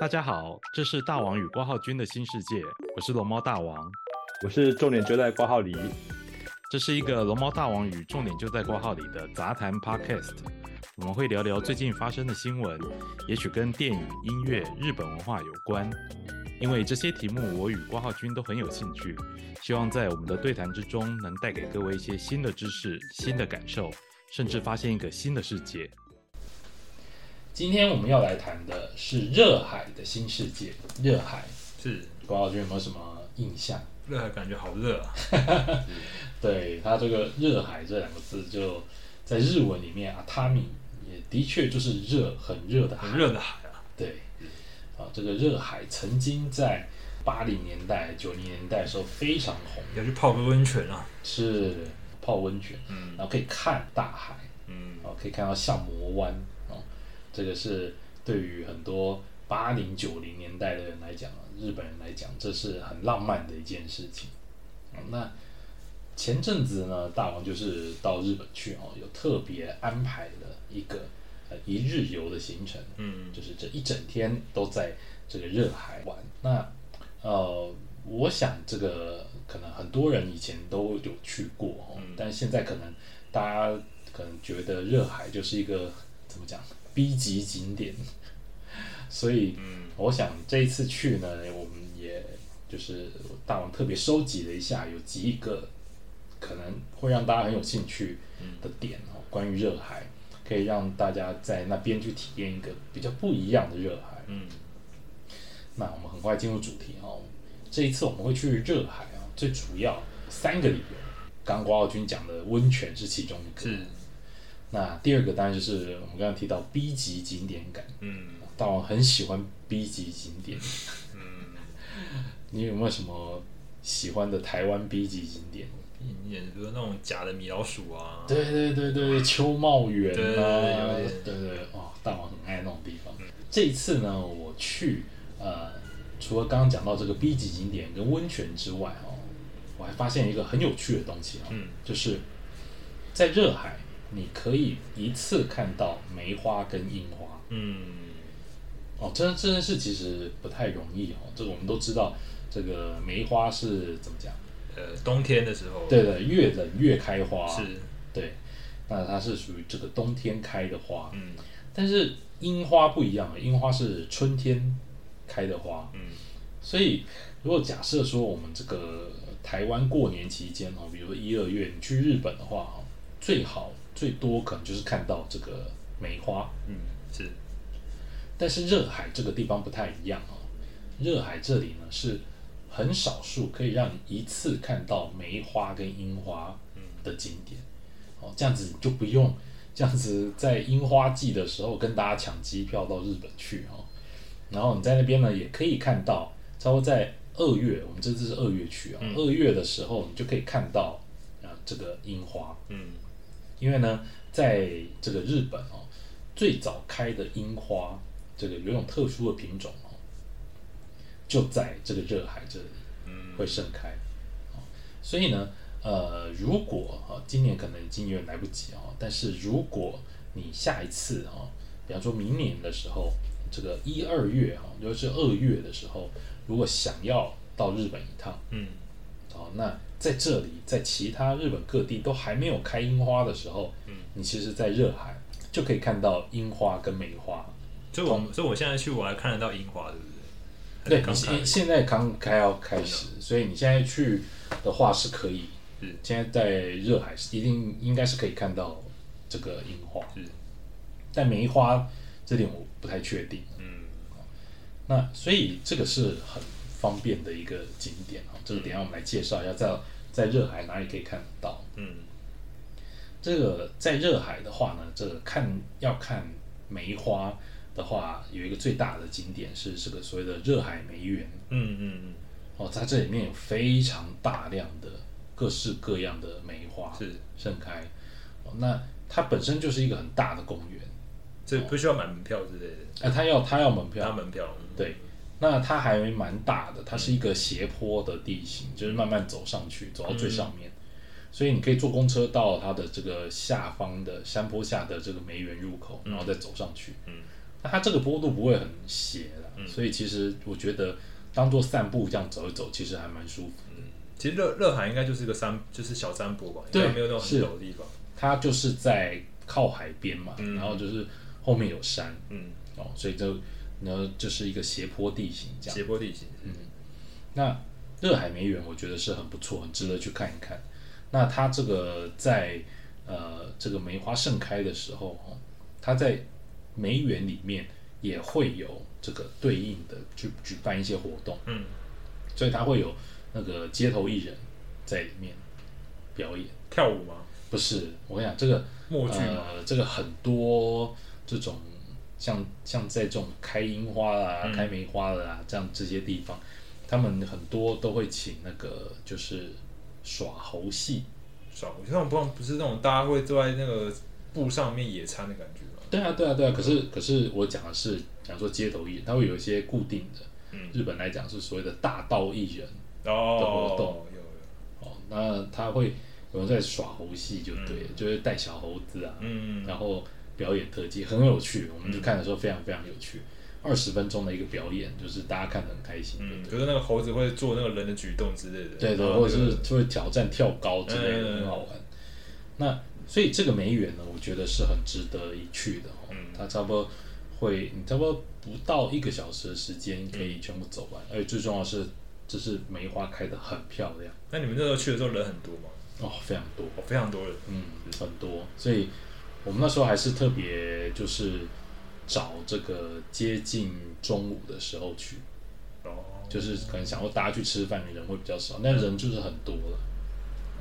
大家好，这是大王与挂号君的新世界，我是龙猫大王。我是重点就在挂号里，这是一个龙猫大王与重点就在挂号里的杂谈 Podcast。我们会聊聊最近发生的新闻，也许跟电影、音乐、日本文化有关。因为这些题目我与郭浩君都很有兴趣，希望在我们的对谈之中能带给各位一些新的知识、新的感受，甚至发现一个新的世界。今天我们要来谈的是热海的新世界。热海，是郭浩君有没有什么印象？热海感觉好热啊！对它这个“热海”这两个字，就在日文里面啊，他米也的确就是热，很热的海。很热的海啊！对，啊，这个热海曾经在八零年代、九零年代的时候非常红，要去泡个温泉啊！是泡温泉，嗯然后可以看大海，嗯，哦，可以看到相模湾，哦，这个是对于很多八零九零年代的人来讲，日本人来讲，这是很浪漫的一件事情。哦那前阵子呢，大王就是到日本去哦，有特别安排的一个呃一日游的行程，嗯。就是这一整天都在这个热海玩。那呃，我想这个可能很多人以前都有去过哦，嗯。但是现在可能大家可能觉得热海就是一个怎么讲 B 级景点，所以嗯。我想这一次去呢，我们也就是大王特别收集了一下，有几个可能会让大家很有兴趣的点哦，关于热海，可以让大家在那边去体验一个比较不一样的热海。嗯。那我们很快进入主题哦，这一次我们会去热海啊，最主要三个理由，刚刚瓜浩君讲的温泉是其中一个，是。那第二个当然就是我们刚刚提到 B 级景点感，嗯。大王很喜欢 B 级景点，嗯，你有没有什么喜欢的台湾 B 级景点？也比如那种假的米老鼠啊，对对对对，秋茂园啊，对对哦，大王很爱那种地方。这一次呢，我去呃，除了刚刚讲到这个 B 级景点跟温泉之外哦，我还发现一个很有趣的东西哦，嗯就是在热海，你可以一次看到梅花跟樱花嗯哦，这这件事其实不太容易哦，这个我们都知道，这个梅花是怎么讲？呃，冬天的时候，对的，越冷越开花，是。对，那它是属于这个冬天开的花，嗯。但是樱花不一样，樱花是春天开的花，嗯。所以如果假设说我们这个台湾过年期间哦，比如说一二月你去日本的话哦，最好最多可能就是看到这个梅花，嗯是。但是热海这个地方不太一样哦，热海这里呢是很少数可以让你一次看到梅花跟樱花的景点，哦，这样子你就不用这样子在樱花季的时候跟大家抢机票到日本去哦，然后你在那边呢也可以看到，差不多在二月，我们这次是二月去啊、嗯。二月的时候你就可以看到啊这个樱花，嗯。因为呢，在这个日本哦，最早开的樱花，这个有一种特殊的品种哦，就在这个热海这里嗯会盛开。哦，所以呢，呃，如果啊、今年可能已经有点来不及哦，但是如果你下一次哦，比方说明年的时候，这个一二月哈、哦，尤其是二月的时候，如果想要到日本一趟，嗯哦，那在这里，在其他日本各地都还没有开樱花的时候，嗯，你其实，在热海就可以看到樱花跟梅花。所以我所以我现在去我还看得到樱花，对不对？对，你现现在刚开要开始，所以你现在去的话是可以。嗯现在在热海是一定应该是可以看到这个樱花，嗯但梅花这点我不太确定。嗯那所以这个是很方便的一个景点啊，这个等下我们来介绍一下，在在热海哪里可以看得到。嗯这个在热海的话呢，这个看要看梅花的话，有一个最大的景点是这个所谓的热海梅园。嗯嗯嗯。哦，在这里面有非常大量的各式各样的梅花是。盛开。哦，那它本身就是一个很大的公园，这不需要买门票之类的，啊，它要它要门拿票，门票，嗯。对，那它还蛮大的，它是一个斜坡的地形，就是慢慢走上去，走到最上面。所以你可以坐公车到它的这个下方的山坡下的这个梅园入口，然后再走上去。嗯，那它这个坡度不会很斜的，所以其实我觉得当做散步这样走一走，其实还蛮舒服的。其实热热海应该就是一个山，就是小山坡吧，应对该没有那种很是陡的地方。它就是在靠海边嘛，嗯然后就是后面有山嗯，哦，所以就呢就是一个斜坡地形这样。斜坡地形。嗯那热海梅园我觉得是很不错，很值得去看一看。那它这个在呃这个梅花盛开的时候哦，它在梅园里面也会有这个对应的去举办一些活动，嗯，所以它会有那个街头艺人在里面表演。跳舞吗？不是，我跟你讲，这个默剧吗？呃，这个很多这种像像在这种开樱花啦、嗯开梅花的啦，这样这些地方，他们很多都会请那个就是耍猴戏。耍猴戏，那种不不是那种大家会坐在那个布上面野餐的感觉吗？对啊，对啊，对啊。可是可是我讲的是讲说街头艺人，他会有一些固定的，嗯日本来讲是所谓的大道艺人哦，的活动有有，哦，那他会有人在耍猴戏就对了，就是带小猴子啊，嗯，然后表演特技，很有趣。我们就看的时候非常非常有趣，二十分钟的一个表演，就是大家看得很开心。嗯，对就是那个猴子会做那个人的举动之类的，对对，或者是就是会挑战跳高之类的，嗯很好玩。那所以这个梅园呢，我觉得是很值得一去的哦。嗯。它差不多会，你差不多不到一个小时的时间可以全部走完，而且最重要的是，就是梅花开得很漂亮。那你们那时候去的时候人很多吗？哦，非常多。哦，非常多人，嗯，很多，所以我们那时候还是特别就是找这个接近中午的时候去，哦，就是可能想要大家去吃饭的，人会比较少，那人就是很多了，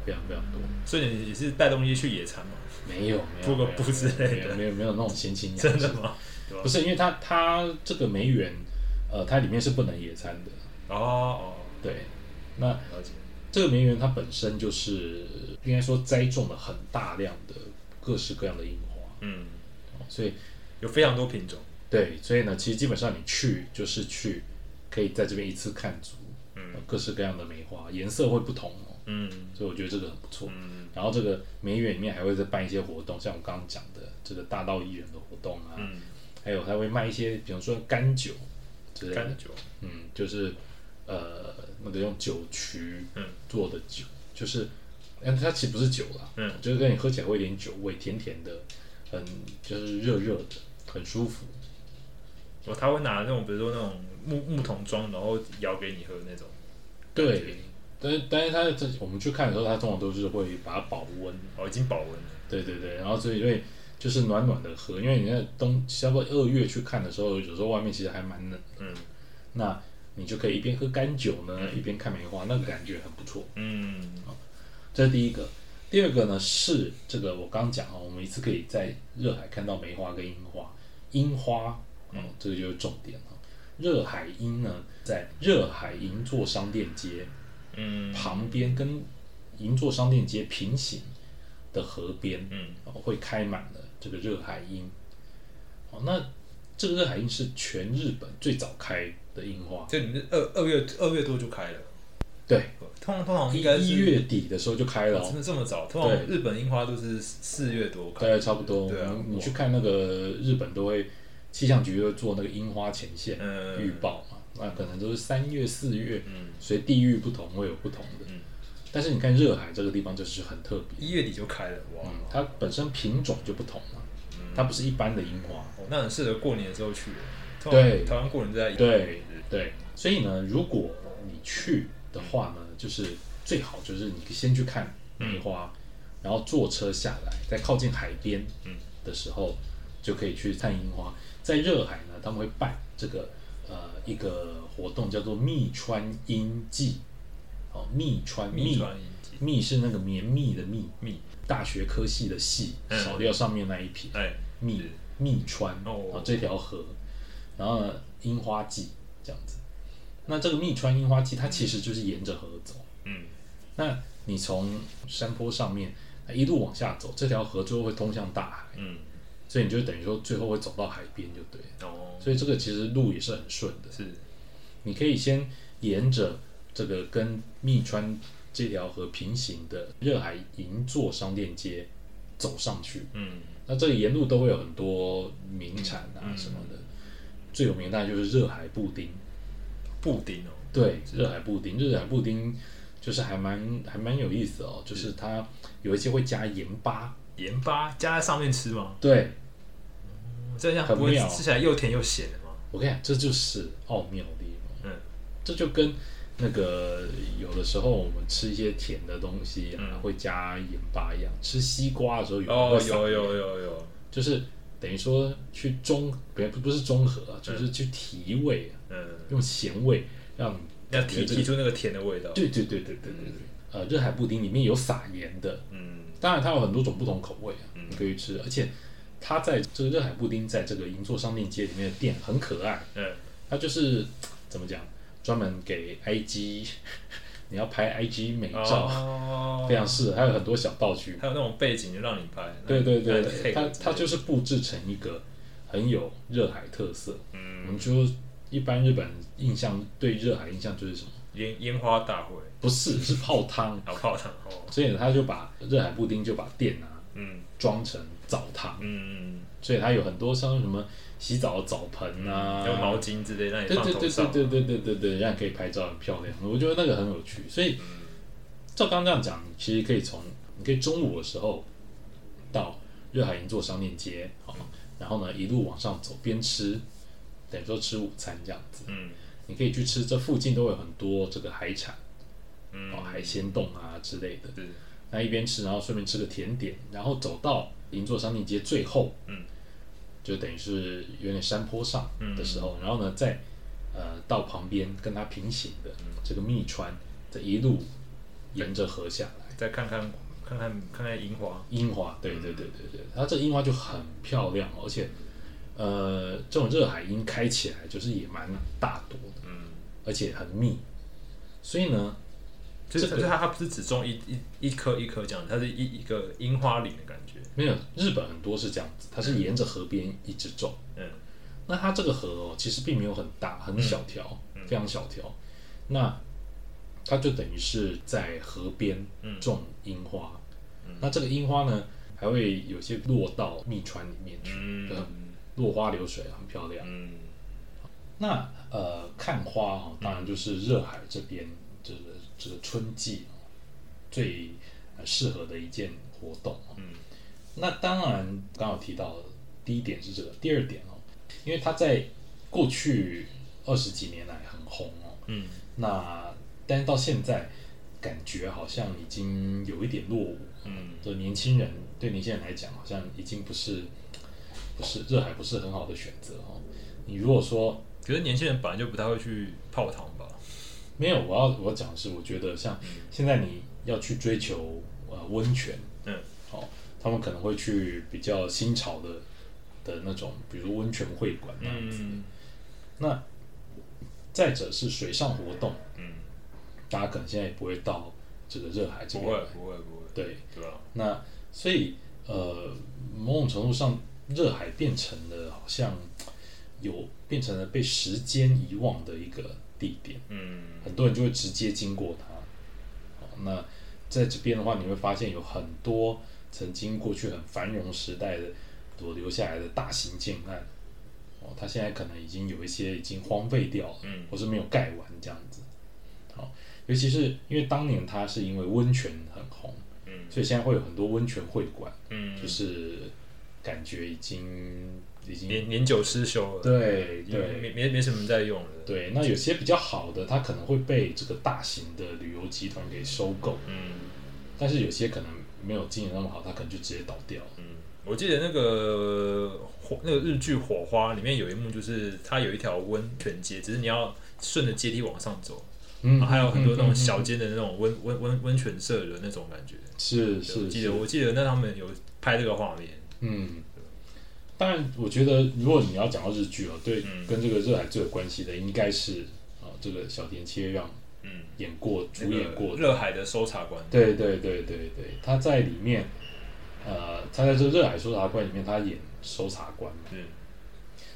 非常非常多。所以你是带东西去野餐吗？没有没有布之类的？没有没有没有那种闲情雅致真的吗？不是，因为它它这个梅园，呃，它里面是不能野餐的。哦哦，对，那了解，这个梅园它本身就是应该说栽种了很大量的各式各样的樱花，嗯，哦所以有非常多品种，对，所以呢，其实基本上你去就是去，可以在这边一次看足，嗯。呃各式各样的梅花，颜色会不同哦，嗯。所以我觉得这个很不错。嗯。然后这个梅园里面还会再办一些活动，像我刚刚讲的这个大道艺人的活动啊，嗯，还有他会卖一些，比如说干酒之类的，干酒，嗯，就是呃那个用酒曲嗯。做的酒，就是，但它其实不是酒啦，嗯，就是跟你喝起来会有点酒味，甜甜的，很就是热热的，很舒服。我他会拿那种比如说那种木木桶装，然后摇给你喝那种，对，但是但是它这我们去看的时候，它通常都是会把它保温，哦，已经保温了，对对对，然后所以因为就是暖暖的喝，因为你在冬差不多二月去看的时候，有时候外面其实还蛮冷，嗯。那你就可以一边喝干酒呢，一边看梅花，那个感觉很不错。嗯。这是第一个。第二个呢是这个我刚讲哦，我们一次可以在热海看到梅花跟樱花，樱花哦，这个就是重点哦。热海樱呢，在热海银座商店街嗯。旁边，跟银座商店街平行的河边，嗯。哦，会开满了这个热海樱。哦，那这个热海樱是全日本最早开的樱花，就你们二二月二月多就开了，对，通常通常应该是一月底的时候就开了、真。的这么早？通常日本樱花都是四月多开，大概差不多。对啊。你你去看那个日本都会气象局会做那个樱花前线嗯。预报嘛，那可能都是三月、四月，嗯所以地域不同会有不同的。嗯但是你看热海这个地方就是很特别，一月底就开了，哇！嗯，它本身品种就不同嘛，嗯它不是一般的樱花。哦，那很适合过年的时候去。对台湾过年就在对对，所以呢，如果你去的话呢，就是最好就是你先去看梅花，然后坐车下来，在靠近海边嗯的时候，就可以去看樱花。在热海呢，他们会办这个呃一个活动，叫做密川樱季。哦，密川蜜川樱季，蜜是那个绵密的密，密大学科系的系，嗯少掉上面那一撇。哎，密是密川哦啊这条河，然后呢樱花季这样子。那这个密川樱花季，它其实就是沿着河走。嗯那你从山坡上面一路往下走，这条河最后会通向大海，嗯，所以你就等于说最后会走到海边就对了。哦，所以这个其实路也是很顺的，是，你可以先沿着这个跟密川这条河平行的热海银座商店街走上去。嗯，那这里沿路都会有很多名产啊嗯。什么的，最有名的当然就是热海布丁。布丁哦，对，热海布丁，热海布丁就是还蛮还蛮有意思哦，就是它有一些会加盐巴，盐巴加在上面吃吗？对这样不会吃起来又甜又咸的吗？我跟你讲，这就是奥妙的地方。嗯，这就跟那个有的时候我们吃一些甜的东西啊，嗯会加盐巴一样。吃西瓜的时候有人哦会，撒有有有有，就是等于说去中不不不是中和啊，就是去提味啊，嗯，用咸味让要提提出那个甜的味道。对对对对对对对。呃，热海布丁里面有撒盐的，嗯当然它有很多种不同口味啊，嗯你可以吃，而且它在这个热海布丁在这个银座商店街里面的店很可爱，嗯，它就是怎么讲，专门给 IG 你要拍 IG 美照，哦，非常适合，还有很多小道具。还有那种背景就让你拍。对对对那你配，它合之类的它就是布置成一个很有热海特色。嗯我嗯们就一般日本印象对热海印象就是什么？烟烟花大会，不是，是泡汤。泡汤哦。所以，他就把热海布丁就把店啊嗯装成澡堂，嗯，所以它有很多像什么洗澡的澡盆啊，有毛巾之类让你对对对放头上。对对对对对对，让你可以拍照很漂亮。我觉得那个很有趣，所以嗯照刚刚这样讲，其实可以从你可以中午的时候到热海银座商店街，好，然后呢一路往上走，边吃，等于说吃午餐这样子。嗯你可以去吃，这附近都有很多这个海产，嗯哦，海鲜冻啊之类的。对那一边吃，然后顺便吃个甜点，然后走到银座商店街最后，嗯，就等于是有点山坡上的时嗯。候，然后呢，在呃到旁边跟它平行的嗯。这个密川，这一路沿着河下来，再看看看看看看樱花。樱花，对对对对对，它这樱花就很漂亮，而且呃这种热海樱开起来就是也蛮大朵的，嗯，而且很密，所以呢，就是这个它它不是只种一一一颗一颗这样，它是一一个樱花林的感觉。没有日本很多是这样子，它是沿着河边一直种。嗯那它这个河哦，其实并没有很大，很小条，嗯非常小条。那它就等于是在河边嗯种樱花。嗯那这个樱花呢，还会有些落到蜜川里面去，嗯落花流水，很漂亮。嗯那呃，看花哦，当然就是热海这边这个这个春季哦，最呃适合的一件活动哦。嗯那当然，刚好提到的第一点是这个，第二点哦，因为它在过去二十几年来很红哦，嗯那但是到现在感觉好像已经有一点落伍，嗯就年轻人对年轻人来讲，好像已经不是不是热海不是很好的选择哦。你如果说可是年轻人本来就不太会去泡汤吧？没有，我要我要讲的是，我觉得像现在你要去追求呃温泉，他们可能会去比较新潮的的那种，比如温泉会馆那样子。嗯那再者是水上活动，嗯，大家可能现在也不会到这个热海这边不会不会，对，对吧？那所以呃，某种程度上，热海变成了好像有变成了被时间遗忘的一个地点。嗯很多人就会直接经过它。那在这边的话，你会发现有很多曾经过去很繁荣时代的所留下来的大型建案，哦，它现在可能已经有一些已经荒废掉了，嗯。或是没有盖完这样子。好，尤其是因为当年它是因为温泉很红，嗯。所以现在会有很多温泉会馆，嗯，就是感觉已经已经年年久失修了，对对。没没没什么在用了。对，那有些比较好的，它可能会被这个大型的旅游集团给收购，嗯。但是有些可能没有经营那么好，他可能就直接倒掉。嗯，我记得那个火那个日剧《火花》里面有一幕，就是它有一条温泉街，只是你要顺着阶梯往上走，嗯还有很多那种小间的那种温温温温泉社的那种感觉。是是记得我记得那他们有拍这个画面。嗯，当然，我觉得如果你要讲到日剧哦，对，嗯跟这个热海最有关系的，应该是啊、这个小田切让嗯，演过主演过。热海的搜查官。对对对对对，他在里面，呃，他在这个热海搜查官里面，他演搜查官嘛，嗯，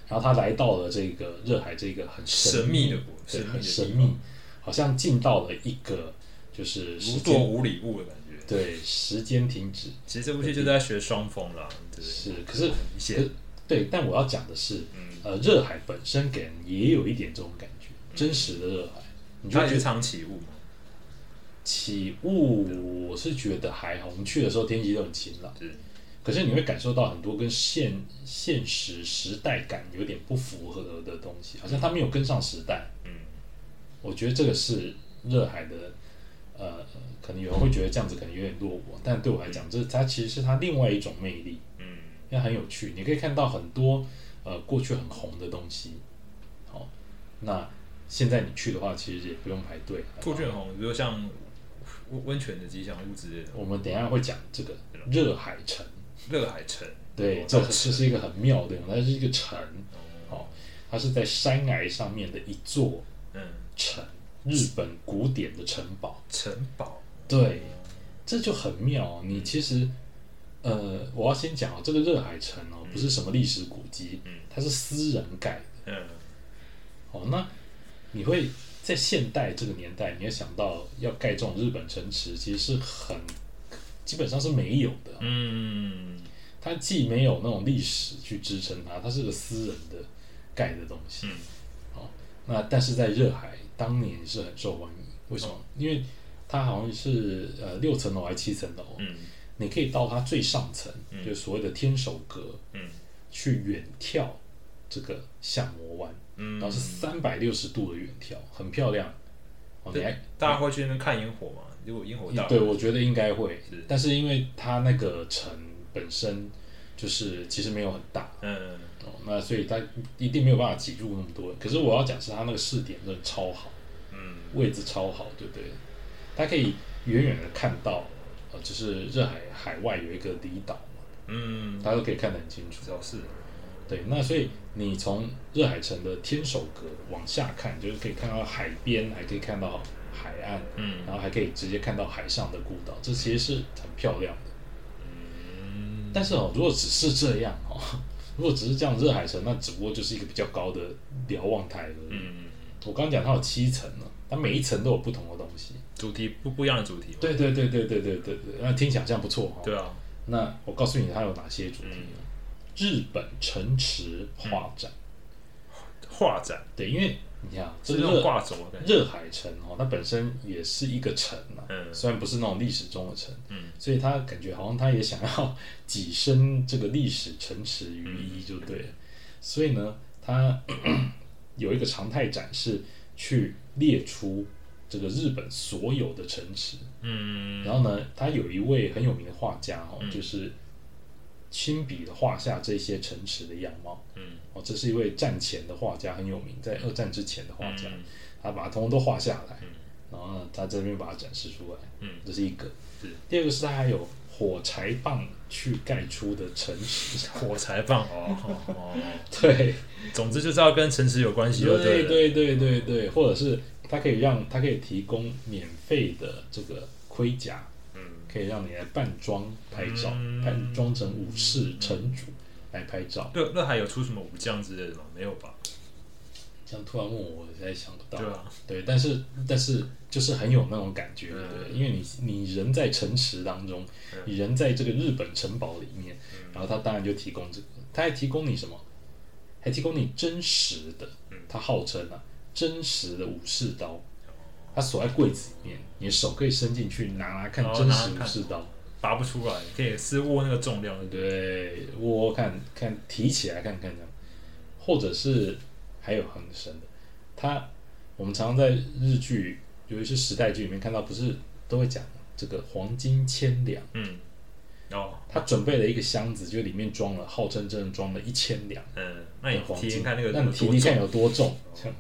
然后他来到了这个热海这个很神秘的国很神秘，好像进到了一个就是时如作间无里物的感觉。对时间停止。其实这部戏就在学双峰啦，对？是可是对，但我要讲的是，嗯，呃，热海本身给人也有一点这种感觉，真实的热海，你觉得常起雾嘛，起雾，我是觉得还好，我们去的时候天气都很晴朗，是，可是你会感受到很多跟现现实时代感有点不符合的东西，好像它没有跟上时代。嗯，我觉得这个是热海的，呃，可能有人会觉得这样子可能有点落伍，但对我来讲，这它其实是它另外一种魅力，嗯，因为很有趣，你可以看到很多呃过去很红的东西。好，那现在你去的话，其实也不用排队。过去很红，比如说像温温泉的吉祥物之类的，我们等一下会讲这个热海城，热海城，对，哦这这是一个很妙的，它是一个城，哦，它是在山崖上面的一座嗯，城，日本古典的城堡。城堡，对，这就很妙。你其实，呃，我要先讲哦，这个热海城哦，不是什么历史古迹，嗯。它是私人盖的。嗯，哦，那你会在现代这个年代，你会想到要盖这种日本城池，其实是很基本上是没有的。嗯，它既没有那种历史去支撑它，它是个私人的盖的东西。嗯。哦，那但是在热海当年是很受欢迎，为什么？因为它好像是呃六层楼还是七层楼，嗯，你可以到它最上层，嗯。就是所谓的天守阁，嗯，去远眺这个相模湾，嗯，然后是三百六十度的远眺，很漂亮。哦，你还大家会去那边看烟火吗？如果烟火大，对，我觉得应该会是，但是因为它那个城本身就是其实没有很大嗯，哦，那所以它一定没有办法挤入那么多人。可是我要讲是它那个视点真的超好，嗯，位置超好，对不对？它可以远远的看到，呃，就是热海海外有一个离岛嘛，嗯，大家都可以看得很清楚。主要是，对，那所以你从热海城的天守阁往下看，就是可以看到海边，还可以看到海岸，嗯然后还可以直接看到海上的孤岛，这其实是很漂亮的。嗯，但是哦，如果只是这样哦，如果只是这样热海城，那只不过就是一个比较高的瞭望台而已。嗯，我刚刚讲它有七层呢，它每一层都有不同的东西。主题不不一样的主题嘛，对对对对对对对对，那听起来好像不错哦。对啊，那我告诉你它有哪些主题呢？日本城池画展。画展对，因为你看啊这个热挂轴的，热海城哦，它本身也是一个城啊，嗯虽然不是那种历史中的城，嗯，所以他感觉好像他也想要跻身这个历史城池于一，就对了。所以呢，他 有一个常态展示，去列出这个日本所有的城池。嗯，然后呢，他有一位很有名的画家哦，嗯就是亲笔的画下这些城池的样貌。嗯，哦，这是一位战前的画家，很有名，在二战之前的画家，嗯。他把它通通都画下来，嗯。然后呢，他这边把它展示出来，嗯，这是一个。是。第二个是他还有火柴棒去盖出的城池，火柴棒哦 对，总之就是要跟城池有关系，对对对对对，或者是它可以让它可以提供免费的这个盔甲，嗯可以让你来扮装拍照，嗯扮装成武士城主来拍照。那那还有出什么武将之类的吗？没有吧？这样突然问我，我实在想不到。对啊，对，但是但是就是很有那种感觉，对因为你你人在城池当中，嗯你人在这个日本城堡里面，嗯然后他当然就提供这个，他还提供你什么？还提供你真实的嗯，他号称啊真实的武士刀，他锁在柜子里面，你的手可以伸进去拿来看哦真实武士刀，拔不出来，可以是握那个重量，对？握握看看提起来看看这样，或者是还有很深的，它我们常常在日剧有一些时代剧里面看到，不是都会讲这个黄金千两，嗯，哦，他准备了一个箱子，就里面装了，号称真的装了一千两嗯，那你的黄金，验看那个那你有多体力看重有多重？这样哦，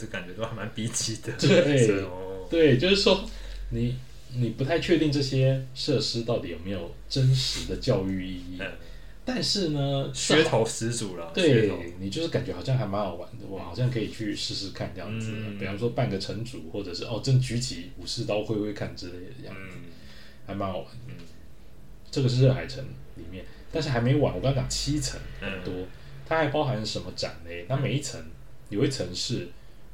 这感觉都还蛮逼急的。对 哦，对，就是说你你不太确定这些设施到底有没有真实的教育意义，嗯，但是呢，噱头十足了。对你就是感觉好像还蛮好玩的，我好像可以去试试看这样子。嗯比方说扮个城主，或者是哦真举起武士刀挥挥看之类的这样子，嗯还蛮好玩的。嗯这个是热海城里面，但是还没完，我刚刚讲七层很嗯多，它还包含什么展呢？它每一层有一层是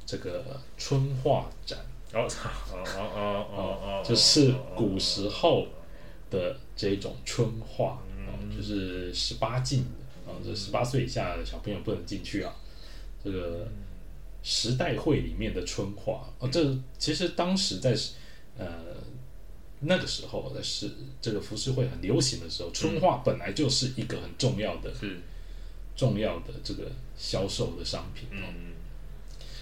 这个春画展，哦哦哦哦哦哦，就是古时候的这种春画，哦，就是十八禁的，啊，这十八岁以下的小朋友不能进去啊。这个时代会里面的春画，哦，这其实当时在呃那个时候的是这个服饰会很流行的时候，春画本来就是一个很重要的、是重要的这个销售的商品。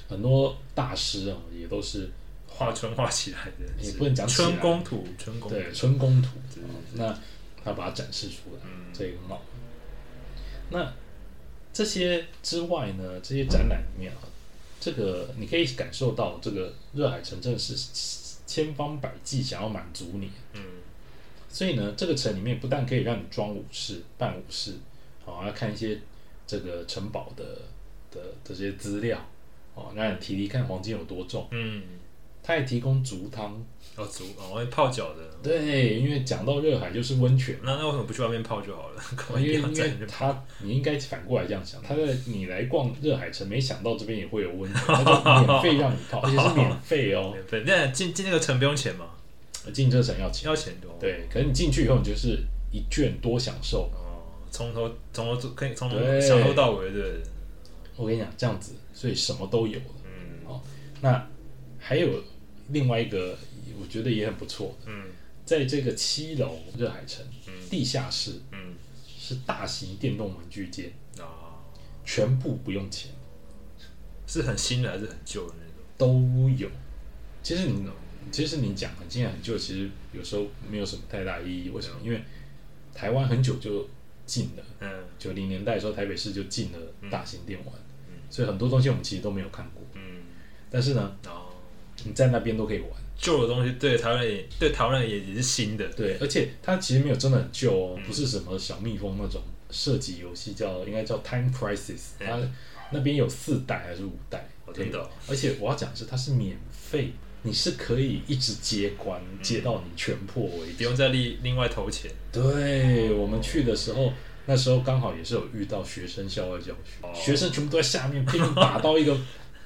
嗯，很多大师啊，也都是画春画起来的，也不能讲春宫图，春宫对春宫图，那他把它展示出来，嗯。这个很好。那这些之外呢，这些展览里面啊，这个你可以感受到这个热海城镇是千方百计想要满足你，嗯。所以呢，这个城里面不但可以让你装武士、办武士，哦，要看一些这个城堡的的的这些资料，哦，那你提提看黄金有多重，嗯，他还提供足汤。哦足哦会泡脚的，对，因为讲到热海就是温泉。那那为什么不去外面泡就好了？干嘛因一定要为因为那边泡？他，你应该反过来这样想，他在你来逛热海城，没想到这边也会有温泉，他就免费让你泡，而且是免费哦。免费，那进进那个城不用钱吗？进这城要钱，要钱的哦。对，可是你进去以后，你就是一卷多享受。哦，从头从头可以从头对享受到尾对，我跟你讲，这样子，所以什么都有了。嗯那还有另外一个，我觉得也很不错，嗯在这个七楼热海城嗯地下室嗯是大型电动玩具间，啊，全部不用钱，是很新的还是很旧的那种？都有。其实你其实你讲很新很旧，其实有时候没有什么太大意义。为什么？因为台湾很久就禁了，嗯九零年代的时候台北市就禁了大型电玩，嗯所以很多东西我们其实都没有看过。嗯，但是呢，然后你在那边都可以玩。旧的东西对台湾人也对台湾人也也是新的，对，而且它其实没有真的很旧哦，嗯。不是什么小蜜蜂那种射击游戏，叫应该叫 Time Crisis，嗯它那边有四代还是五代？可以哦真的哦。而且我要讲的是它是免费，你是可以一直接关，接到你全破为止。不用再另另外投钱。对我们去的时候，那时候刚好也是有遇到学生校外教学，哦学生全部都在下面拼命打到一个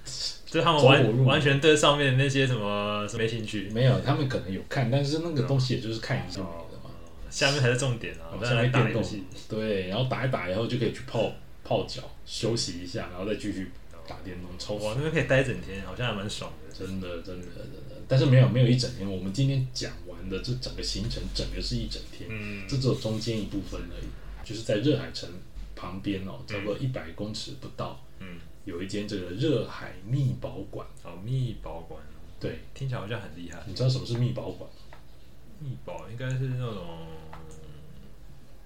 就他们走火入魔完完全对上面那些什么没兴趣，没有，他们可能有看，但是那个东西也就是看一下就没了嘛。下面才是重点啊下面电动打游戏。对，然后打一打以后就可以去泡泡脚休息一下，然后再继续打电动，超哇，爽。那边可以待一整天，好像还蛮爽的。真的，真的，真的。但是没有没有一整天，我们今天讲完的这整个行程，整个是一整天，嗯这只有中间一部分而已，就是在热海城旁边哦，差不多一百公尺不到，嗯，有一间这个热海密宝馆。哦，密保馆，对，听起来好像很厉害。你知道什么是密宝馆？密保应该是那种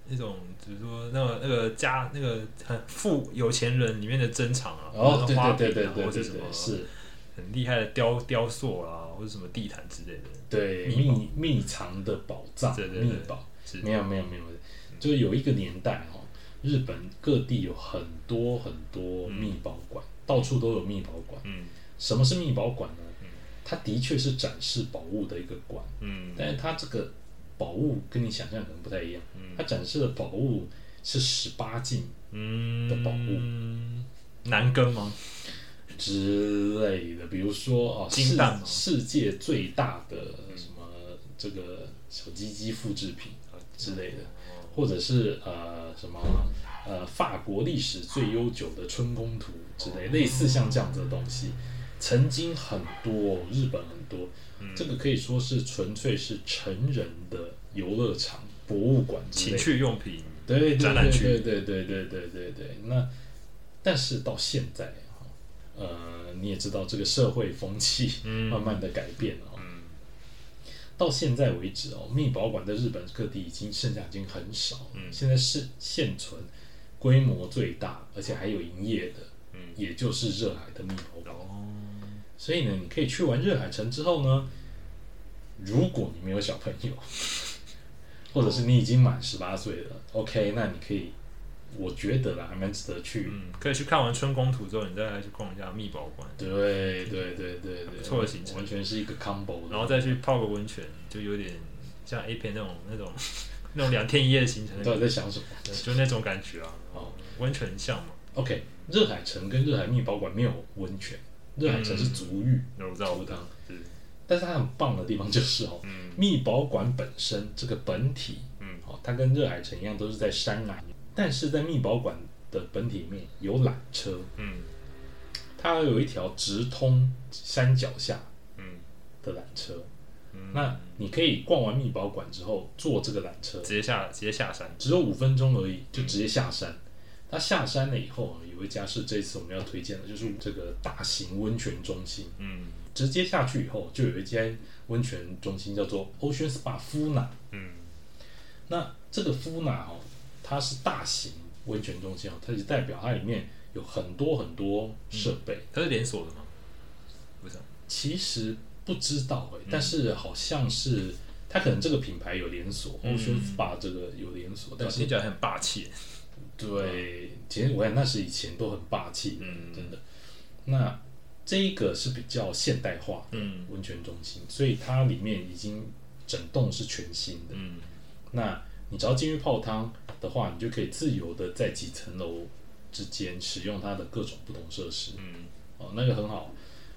那种，比如说那个那个家那个很富有钱人里面的珍藏啊，哦，或者对是花瓶啊对对对对或者什么是，很厉害的雕雕塑啊，或者什么地毯之类的。对秘宝秘秘藏的宝藏，对对对秘宝。是没有没有没有，就是有一个年代哦，日本各地有很多很多密宝馆，到处都有密宝馆。嗯什么是密宝馆呢嗯？它的确是展示宝物的一个馆，嗯但是它这个宝物跟你想象可能不太一样。嗯它展示的宝物是十八禁嗯的宝物男根吗？之类的，比如说哦，世世界最大的什么这个小鸡鸡复制品啊之类的。或者是呃什么呃法国历史最悠久的春宫图之类，类似像这样子的东西，曾经很多，日本很多，这个可以说是纯粹是成人的游乐场、博物馆情。趣用品对对展览区对对对对对对对。那但是到现在哈，呃，你也知道这个社会风气嗯慢慢的改变了。嗯到现在为止哦，密保馆在日本各地已经剩下已经很少了。嗯现在是现存规模最大，而且还有营业的，嗯也就是热海的密保馆。哦所以呢，你可以去完热海城之后呢，如果你没有小朋友，或者是你已经满十八岁了，OK，那你可以，我觉得啦，还蛮值得去。嗯，可以去看完春宫图之后，你再来去逛一下密宝馆，对对对对对，不错的行程。完全是一个 combo。然后再去泡个温泉，就有点像 A 片那种那种 那种两天一夜的行程。你，到底在想什么？就那种感觉啊。哦。温泉像嘛，OK，热海城跟热海密宝馆没有温泉，热海城是足浴，那我知道，我足对但是它很棒的地方就是哦，嗯。密保馆本身这个本体，嗯。哦，它跟热海城一样都是在山崖，但是在密保馆的本体里面有缆车，嗯。它有一条直通山脚下嗯的缆车。嗯，那你可以逛完密保馆之后坐这个缆车，直接下直接下山，只有五分钟而已，就直接下山。它下山了以后，有一家是这次我们要推荐的，就是这个大型温泉中心。嗯。直接下去以后，就有一间温泉中心叫做 Ocean Spa 夫纳。嗯。那这个夫纳哦，它是大型温泉中心啊，它就代表它里面有很多很多设备。它是连锁的吗？不是啊，其实不知道哎、但是好像是它可能这个品牌有连锁、嗯 Ocean Spa 这个有连锁，但是听起来很霸气，对，其实我看那是以前都很霸气，嗯真的。那这一个是比较现代化的嗯温泉中心，所以它里面已经整栋是全新的。嗯那你只要进去泡汤的话，你就可以自由的在几层楼之间使用它的各种不同设施。嗯哦，那个很好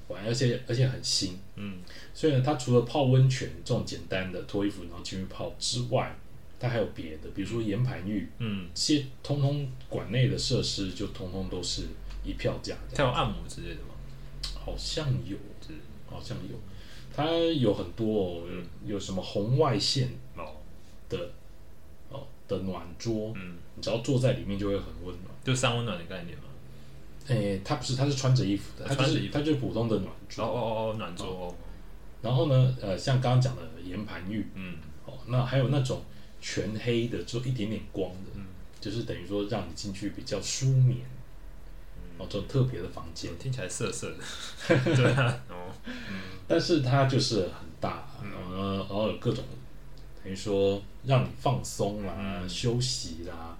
玩，而且而且很新。嗯所以呢，它除了泡温泉这种简单的脱衣服然后进去泡之外，它还有别的，比如说岩盘浴，嗯，这些通通馆内的设施就通通都是一票价。它有按摩之类的吗？好像有，是好像有，它有很多哦，有有什么红外线哦，的哦的暖桌，嗯，你只要坐在里面就会很温暖。就三温暖的概念嘛。诶，它不是，它是穿着衣服的，它就是它就是普通的暖哦桌。哦哦哦，暖桌哦，然后呢，呃，像刚刚讲的岩盘浴，嗯哦，那还有那种全黑的，只有一点点光的，嗯就是等于说让你进去比较舒眠，哦，这种特别的房间。听起来涩涩的。对啊，哦，但是它就是很大，嗯呃，然后有各种等于说让你放松啦、嗯休息啦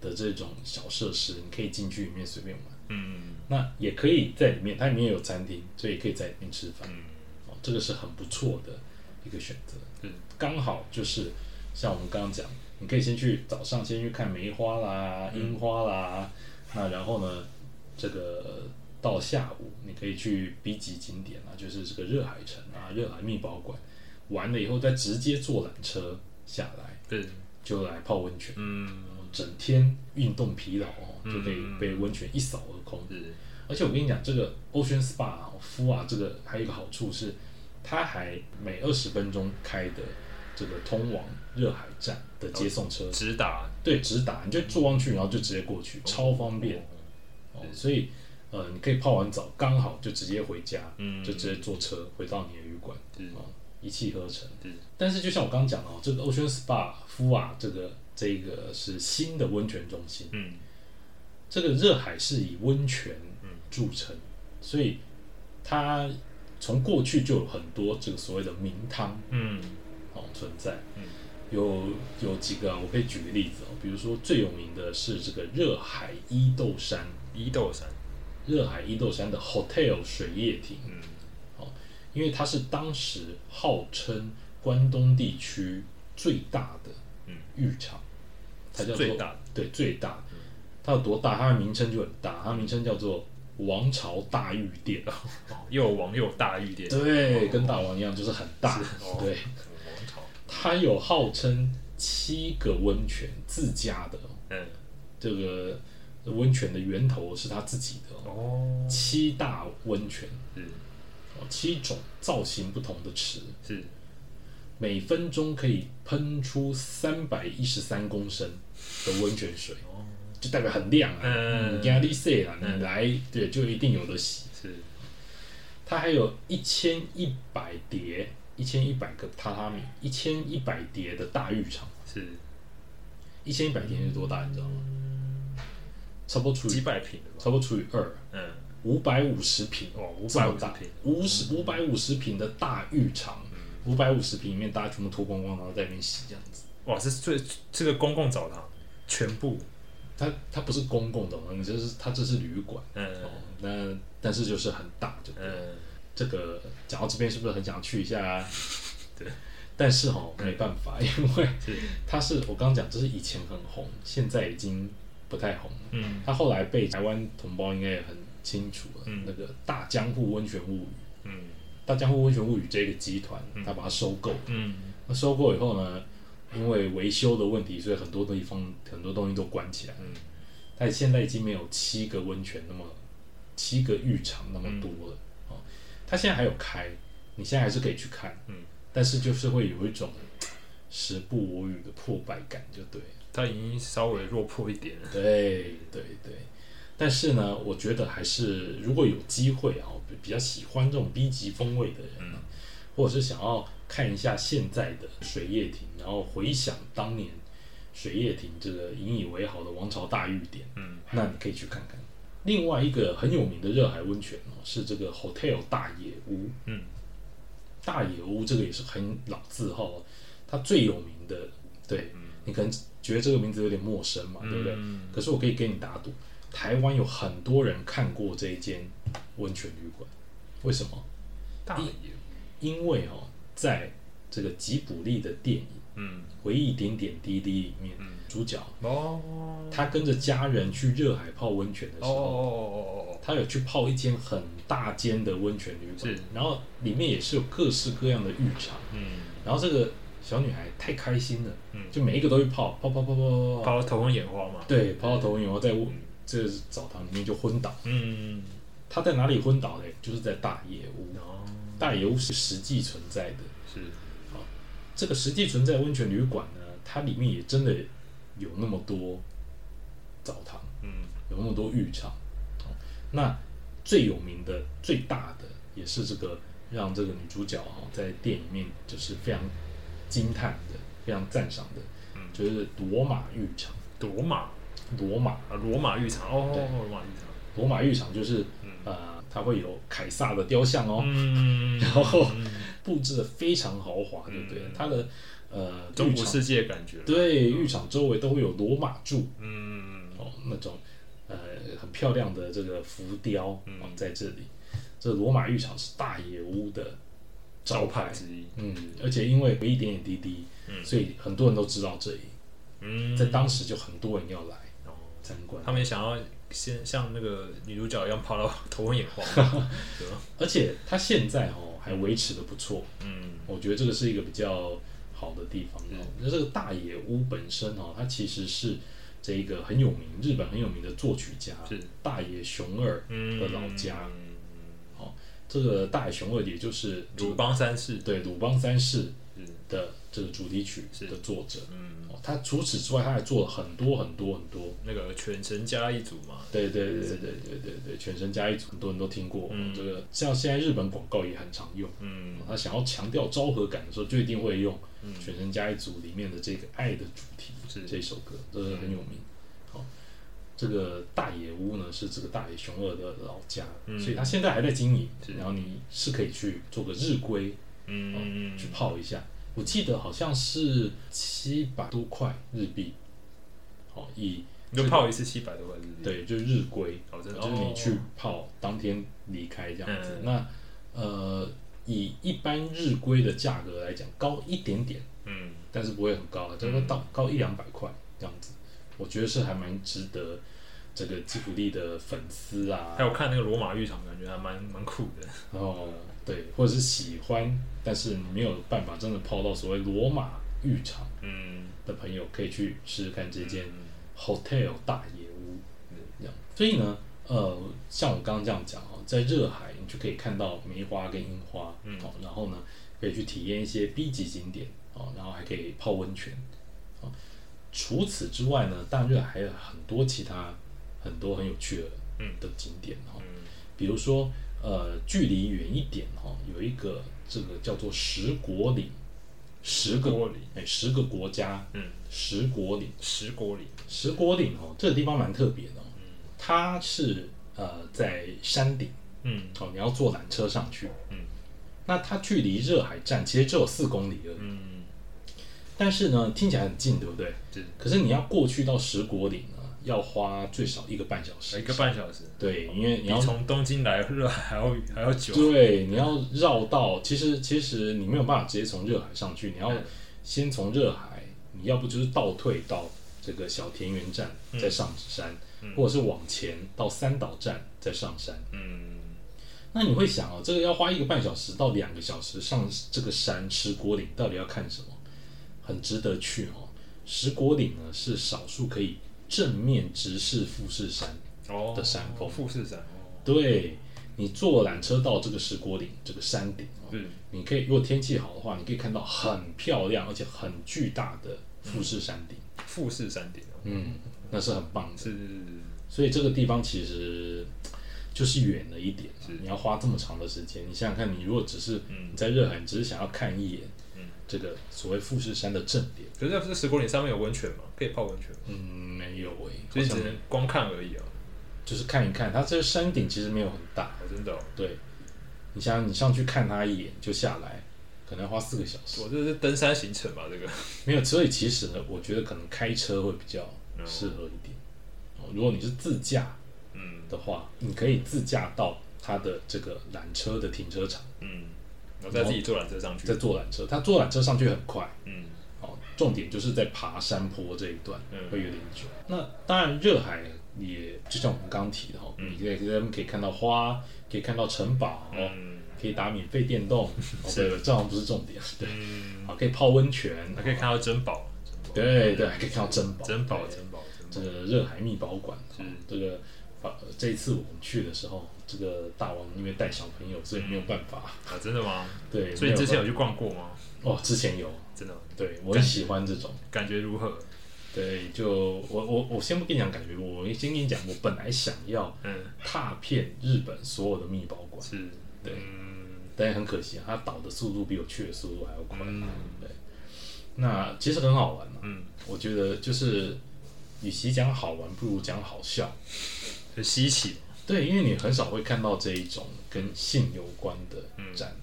的这种小设施，你可以进去里面随便玩。嗯那也可以在里面，它里面有餐厅，所以也可以在里面吃饭。嗯哦，这个是很不错的一个选择。嗯刚好就是像我们刚刚讲，你可以先去早上先去看梅花啦、嗯樱花啦，那然后呢，这个到下午你可以去 B 级景点啊，就是这个热海城啊、热海密保馆，完了以后再直接坐缆车下来，对，就来泡温泉，嗯。整天运动疲劳就可以被温泉一扫而空。对，而且我跟你讲，这个 Ocean Spa 啊夫啊，这个还有一个好处是，它还每二十分钟开的这个通往热海站的接送车，直达，对，直达，你就坐上去，然后就直接过去，超方便。哦。所以呃，你可以泡完澡，刚好就直接回家，嗯。就直接坐车回到你的旅馆，是。哦，一气呵成。是，但是就像我刚刚讲的哦，这个 Ocean Spa 夫啊，这个这个是新的温泉中心，嗯。这个热海是以温泉嗯著称，所以它从过去就有很多这个所谓的名汤嗯。哦存在。嗯。有有几个啊，我可以举个例子哦，比如说最有名的是这个热海伊豆山，伊豆山，热海伊豆山的 Hotel 水叶亭，嗯因为它是当时号称关东地区最大的嗯浴场，它叫做最大的，对，最大。它有多大？它的名称就很大，它的名称叫做王朝大浴殿。哦又王又有大浴殿，对，跟大王一样，就是很大。对，王朝，它有号称七个温泉自家的哦，嗯这个温泉的源头是他自己的哦，哦，七大温泉是哦，七种造型不同的池，是，每分钟可以喷出三百一十三公升的温泉水，哦就代表很亮啊。嗯嗯，压力塞啦，嗯你来对就一定有的洗。是，它还有一千一百叠，一千一百个榻榻米，一千一百叠的大浴场。是一千一百叠是多大？你知道吗？差不多除以几百平的吧？差不多除以二，嗯，五百五十平哦，五百五十平，五十五百五十平的大浴场，五百五十平里面大家全部脱光光，然后在里面洗这样子。哇，这是最这个公共澡堂，全部，它它不是公共的，你这是它这是旅馆嗯。哦，那但是就是很大，就嗯。这个讲到这边是不是很想去一下啊？对，但是哈没办法，因为是，它是我刚刚讲，这是以前很红，现在已经不太红了。嗯。它后来被台湾同胞应该也很清楚了，嗯。那个大江户温泉物语，嗯。大江户温泉物语这个集团，他把它收购，嗯。那收购以后呢，因为维修的问题，所以很多地方很多东西都关起来。嗯。但现在已经没有七个温泉那么七个浴场那么多了、哦。它现在还有开，你现在还是可以去看，嗯，但是就是会有一种时不我与的破败感，就对了。它已经稍微落魄一点了。对对对，但是呢，我觉得还是如果有机会啊，比比较喜欢这种 B 级风味的人呢，或者是想要看一下现在的水叶亭，然后回想当年水叶亭这个引以为豪的王朝大御典，嗯那你可以去看看。另外一个很有名的热海温泉哦，是这个 Hotel 大野屋。嗯，大野屋这个也是很老字号哦，它最有名的，对、你可能觉得这个名字有点陌生嘛，对不对？嗯可是我可以给你打赌，台湾有很多人看过这一间温泉旅馆，为什么？大野，因为哦，在这个吉卜力的电影嗯《回忆点点滴滴》里面，主角哦。他跟着家人去热海泡温泉的时哦候，哦哦他有去泡一间很大间的温泉旅馆是，然后里面也是有各式各样的浴场，嗯，然后这个小女孩太开心了，嗯就每一个都去泡，泡泡泡泡泡泡，泡到头昏眼花嘛。对，泡到头昏眼花在屋这个澡堂里面就昏倒。嗯，他在哪里昏倒嘞？就是在大野屋。哦，大野屋是实际存在的，是，这个实际存在温泉旅馆呢，它里面也真的有那么多澡堂，嗯有那么多浴场。哦那最有名的、最大的，也是这个让这个女主角哈、在店里面就是非常惊叹的、非常赞赏的，嗯就是罗马浴场。罗马罗马。啊，罗马浴场哦，对。罗马浴场。罗马浴场就是嗯。呃，它会有凯撒的雕像哦，嗯，然后布置的非常豪华，对不对？嗯。它的呃浴场中国世界的感觉。，对浴场周围都会有罗马柱嗯哦，那种呃很漂亮的这个浮雕嗯。哦在这里。这罗马浴场是大野屋的招招牌牌，之一。嗯，而且因为有一点点滴滴，嗯。所以很多人都知道这里，嗯，在当时就很多人要来他们也想要先像那个女主角一样跑到头昏眼花，对吧？而且他现在哦还维持的不错，嗯。我觉得这个是一个比较好的地方哦。那、这个大野屋本身哦，它其实是这一个很有名，日本很有名的作曲家是。大野雄二嗯的老家。嗯。这个大野雄二也就是鲁邦三世。对鲁邦三世。是的这个主题曲的作者，嗯，他除此之外，他还做了很多很多很多。那个犬神加一组嘛？对对对对对对对，犬神加一组很多人都听过。这个像现在日本广告也很常用。嗯，他想要强调昭和感的时候，就一定会用犬神加一组里面的这个爱的主题，是这首歌，这是很有名。好，这个大野屋呢是这个大野熊二的老家，所以他现在还在经营。然后你是可以去做个日归，嗯嗯，去泡一下。我记得好像是七百多块日币。好，以你就泡一次七百多块日币，对，就是日归，哦，真的就是你去哦泡，当天离开这样子。嗯那呃，以一般日规的价格来讲，高一点点，嗯但是不会很高，就是到高一两百块这样子。我觉得是还蛮值得这个吉普力的粉丝啊还，有看那个罗马浴场，感觉还蛮蛮酷的。然后对，或者是喜欢，但是你没有办法真的泡到所谓罗马浴场嗯。的朋友，可以去试试看这间嗯。Hotel 大野屋，这样。所以呢，呃，像我刚刚这样讲哦，在热海你就可以看到梅花跟樱花，嗯。哦，然后呢，可以去体验一些 B 级景点，哦，然后还可以泡温泉，哦。除此之外呢，大热还有很多其他很多很有趣的嗯。的景点哦，嗯。比如说呃，距离远一点哈、哦，有一个这个叫做十国岭，十个国岭哎十个国家，嗯，十国岭。石锅里，十国岭哦，这个地方蛮特别的哦，它是呃在山顶嗯哦，你要坐缆车上去，嗯，那它距离热海站其实只有四公里而已，嗯但是呢听起来很近，对不对？对可是你要过去到十国岭呢，要花最少一个半小时，一个半小时，对，因为你要从东京来热海还要还要久。对，你要绕到，其实其实你没有办法直接从热海上去，你要嗯先从热海，你要不就是倒退到这个小田园站再上山，或者是往前到三岛站再上山。嗯那你会想哦，这个要花一个半小时到两个小时上这个山石果岭，到底要看什么？很值得去哦。石果岭呢是少数可以正面直视富士山，哦的山峰。富士山哦，对你坐缆车到这个石锅岭这个山顶哦，是你可以如果天气好的话，你可以看到很漂亮而且很巨大的富士山顶，富士山顶哦，嗯，那是很棒的。是是是。所以这个地方其实就是远了一点，你要花这么长的时间。你想想看，你如果只是嗯。你在热海，你只是想要看一眼，嗯这个所谓富士山的正点，可是在这石果岭上面有温泉吗，可以泡温泉吗，嗯，没有诶、所以只能光看而已啊。就是看一看。它这个山顶其实没有很大，哦，真的哦，对，你想想你上去看它一眼就下来，可能要花四个小时。我这是登山行程吧？这个没有，所以其实呢，我觉得可能开车会比较嗯适合一点。哦，如果你是自驾嗯的话，你可以自驾到它的这个缆车的停车场。嗯，然后再自己坐缆车上去再。坐缆车，他坐缆车上去很快嗯哦。重点就是在爬山坡这一段嗯会有点久。那当然，热海也就像我们刚刚提的哈，嗯你可以在那边可以看到花，可以看到城堡，嗯可以打免费电动。哦，是对，这好像不是重点。对，嗯，好，可以泡温泉，还可以看到珍宝，对对，还可以看到珍宝，珍宝，珍宝，这。个热海密宝馆，是哦这个呃这一次我们去的时候，这个大王因为带小朋友，所以没有办法。啊，真的吗？对，所以你之前有去逛过吗？哦，之前有，真的，对我很喜欢这种。感觉如何？对，就我我我先不跟你讲感觉，我先跟你讲，我本来想要嗯，踏遍日本所有的密宝馆，是，对嗯但很可惜啊，它倒的速度比我去的速度还要快。嗯对，那其实很好玩嘛，嗯，我觉得就是与其讲好玩，不如讲好笑。很稀奇。对，因为你很少会看到这一种跟性有关的展，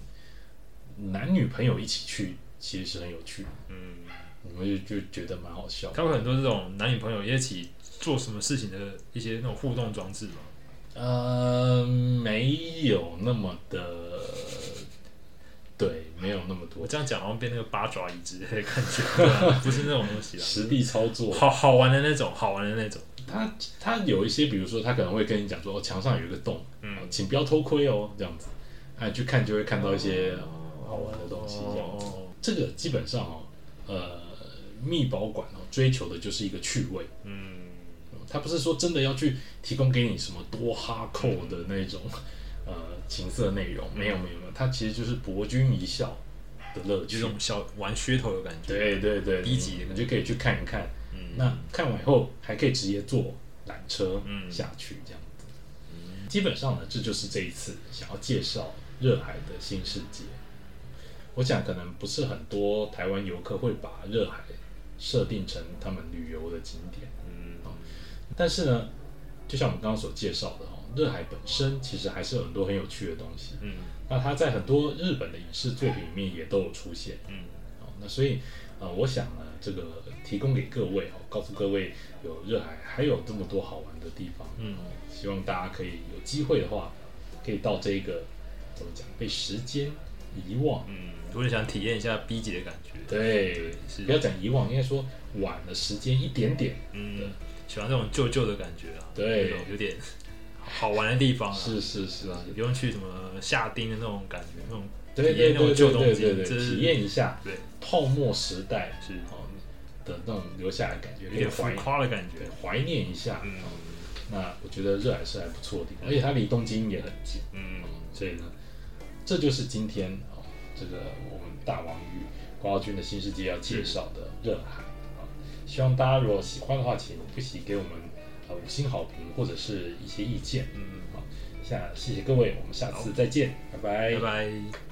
男女朋友一起去其实是很有趣的，嗯，我们就就觉得蛮好笑。他会很多这种男女朋友一起做什么事情的一些那种互动装置吗。呃，没有那么的，对，没有那么多我这样讲好像变那个八爪鱼之类的感觉，不是那种东西啦，实地操作。好好玩的那种，好玩的那种。他他有一些，比如说他可能会跟你讲说，哦，墙上有一个洞，嗯哦请不要偷窥哦，这样子，啊，你去看就会看到一些呃好玩的东西，这样子。哦，这个基本上哦，呃，密保管哦，追求的就是一个趣味。嗯，他不是说真的要去提供给你什么多哈扣的那种呃情色内容，没有没有没有，他其实就是博君一笑的乐趣。就这种小玩噱头的感觉。对对对，低级的你就可以去看一看。嗯，那看完以后还可以直接坐缆车嗯下去，这样子。基本上呢，这就是这一次想要介绍热海的新世界。我想可能不是很多台湾游客会把热海设定成他们旅游的景点。嗯，但是呢，就像我们刚刚所介绍的哦，热海本身其实还是有很多很有趣的东西。嗯那它在很多日本的影视作品里面也都有出现。嗯哦，那所以呃，我想呢，这个提供给各位哦，告诉各位有热海还有这么多好玩的地方。嗯哦，希望大家可以有机会的话，可以到这个怎么讲，被时间遗忘。嗯，我也想体验一下 B 级的感觉，对，是不要讲遗忘，应该说晚了时间一点点。嗯，喜欢这种旧旧的感觉啊，对有点好玩的地方啊，是是是吧？是不用去什么下町的那种感觉，那种对体验那种对对对旧东西，体验一下对泡沫时代是哦的那种留下来的感觉，有点浮夸的感觉对，怀念一下。嗯哦那我觉得热海是还不错的地方，而且它离东京也很近，嗯所以呢，这就是今天哦，这个我们大王与关浩君的新世界要介绍的热海啊、希望大家如果喜欢的话，请不惜给我们呃五星好评或者是一些意见。嗯，好，下谢谢各位，我们下次再见，拜拜拜拜。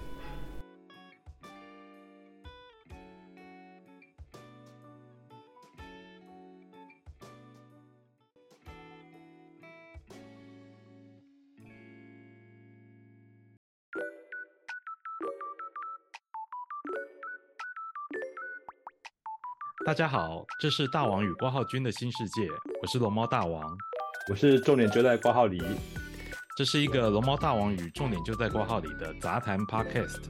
大家好，这是大王与挂号君的新世界，我是龙猫大王。我是重点就在挂号里，这是一个龙猫大王与重点就在挂号里的杂谈 Podcast。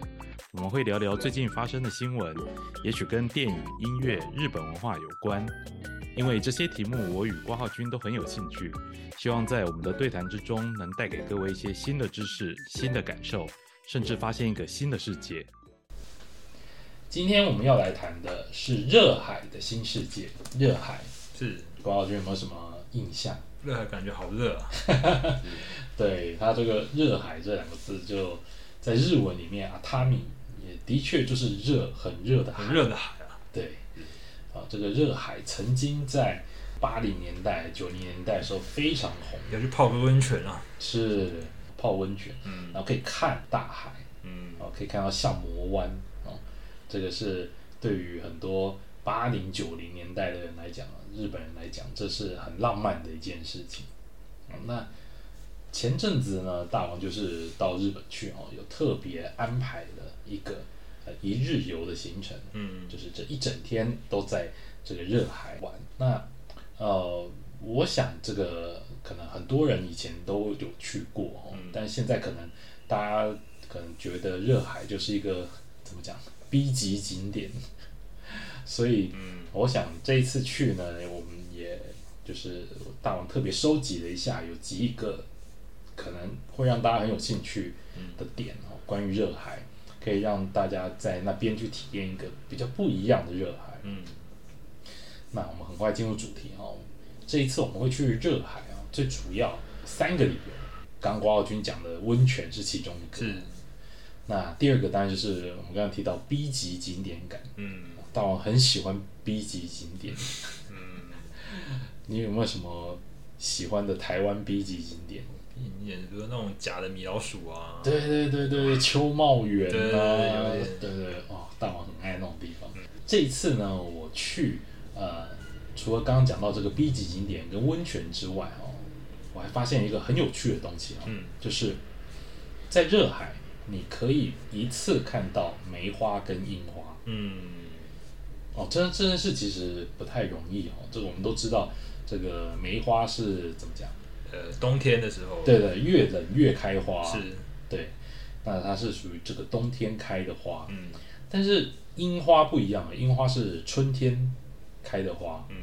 我们会聊聊最近发生的新闻，也许跟电影、音乐、日本文化有关。因为这些题目我与挂号君都很有兴趣，希望在我们的对谈之中能带给各位一些新的知识、新的感受，甚至发现一个新的世界。今天我们要来谈的是热海的新世界。热海，是。郭浩君有没有什么印象？热海感觉好热啊，对它这个“热海”这两个字，就在日文里面啊，他米也的确就是热，很热的海。很热的海啊，对，啊，这个热海曾经在八零年代、九零年代的时候非常红，要去泡个温泉啊，是泡温泉，嗯。然后可以看大海，嗯，哦，可以看到相模湾，哦，这个是对于很多八零九零年代的人来讲，日本人来讲，这是很浪漫的一件事情。哦那前阵子呢，大王就是到日本去哦，有特别安排了一个呃一日游的行程，嗯就是这一整天都在这个热海玩。那呃，我想这个可能很多人以前都有去过哦，嗯但现在可能大家可能觉得热海就是一个怎么讲 B 级景点，所以嗯。我想这一次去呢，我们也就是大王特别收集了一下，有几个可能会让大家很有兴趣的点哦，关于热海，可以让大家在那边去体验一个比较不一样的热海。嗯。那我们很快进入主题哦，这一次我们会去热海啊，最主要三个理由。刚刚郭傲君讲的温泉是其中一个，是，那第二个当然就是我们刚刚提到 B 级景点感，嗯。大王很喜欢 B 级景点。嗯，你有没有什么喜欢的台湾 B 级景点？演比如那种假的米老鼠啊，对对对对，秋茂园对对对啊，对对哦，大王很爱那种地方。这一次呢，我去呃，除了刚刚讲到这个 B 级景点跟温泉之外哦，我还发现一个很有趣的东西哦，嗯。就是在热海，你可以一次看到梅花跟樱花。嗯。哦，这这件事其实不太容易哦，这个我们都知道，这个梅花是怎么讲？呃，冬天的时候，对的，越冷越开花，是，对，那它是属于这个冬天开的花，嗯。但是樱花不一样了，樱花是春天开的花，嗯。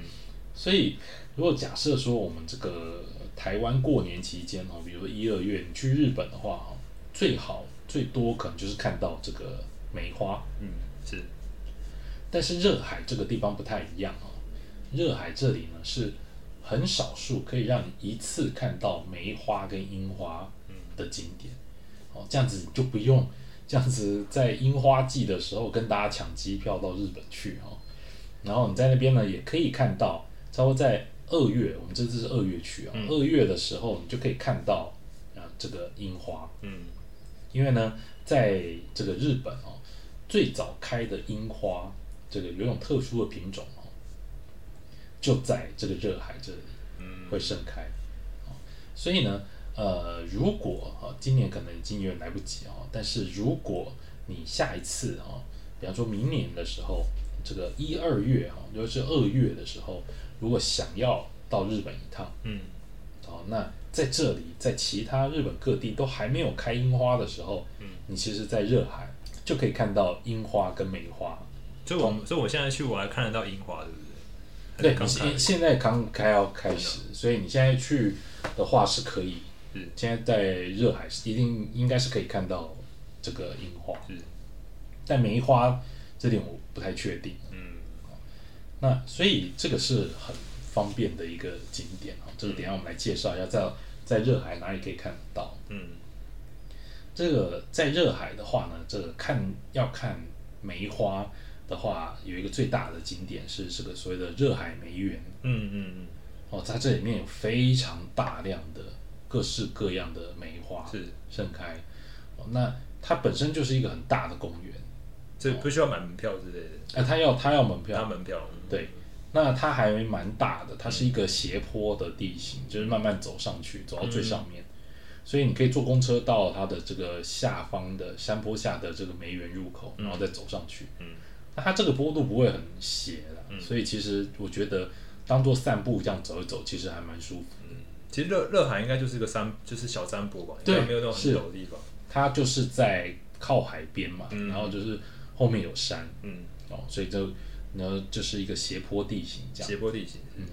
所以如果假设说我们这个台湾过年期间哦，比如说一二月你去日本的话哦，最好最多可能就是看到这个梅花，嗯是，但是热海这个地方不太一样哦，热海这里呢是很少数可以让你一次看到梅花跟樱花的景点，哦，这样子你就不用这样子在樱花季的时候跟大家抢机票到日本去哦，然后你在那边呢也可以看到，差不多在二月，我们这次是二月去啊、嗯。二月的时候你就可以看到啊这个樱花，嗯因为呢，在这个日本哦，最早开的樱花，这个有一种特殊的品种哦，就在这个热海这里嗯会盛开。哦，所以呢，呃，如果啊、哦，今年可能已经有点来不及哦，但是如果你下一次哦，比方说明年的时候，这个一二月哈、哦，尤其是二月的时候，如果想要到日本一趟，嗯哦，那在这里，在其他日本各地都还没有开樱花的时候，嗯，你其实，在热海就可以看到樱花跟梅花。所以我所以我现在去我还看得到樱花，对不对？对，现现在刚开要开始，所以你现在去的话是可以。嗯现在在热海是一定应该是可以看到这个樱花，嗯但梅花这点我不太确定。嗯那所以这个是很方便的一个景点啊，这个等一下我们来介绍一下，在在热海哪里可以看得到。嗯。这个在热海的话呢，这个看要看梅花的话，有一个最大的景点是这个所谓的热海梅园。嗯嗯嗯。哦，在这里面有非常大量的各式各样的梅花嗯，是，盛开。哦，那它本身就是一个很大的公园，这不需要买门票之类的，哎、他要他要门票，他，门票，对，那它还蛮大的，它是一个斜坡的地形，就是慢慢走上去，走到最上面，所以你可以坐公车到它的这个下方的山坡下的这个梅园入口，然后再走上去。嗯，那它这个坡度不会很斜的，所以其实我觉得当做散步这样走一走，其实还蛮舒服。嗯。其实热热海应该就是一个山，就是小山坡吧，对没有那种很是陡的地方。它就是在靠海边嘛，嗯。然后就是后面有山嗯。哦，所以就然后就是一个斜坡地形这样。斜坡地形，嗯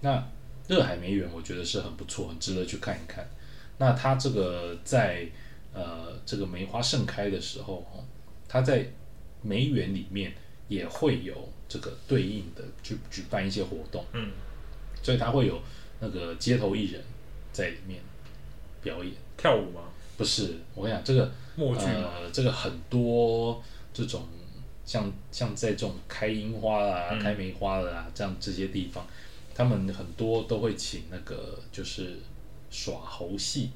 那热海梅园我觉得是很不错，很值得去看一看。那它这个在呃这个梅花盛开的时候，哦，它在梅园里面也会有这个对应的去举办一些活动，嗯，所以它会有那个街头艺人在里面表演。跳舞吗？不是，我跟你讲，这个默剧吗？呃，这个很多这种像像在这种开樱花啦、嗯开梅花的啦，这样这些地方，他们很多都会请那个就是耍猴戏。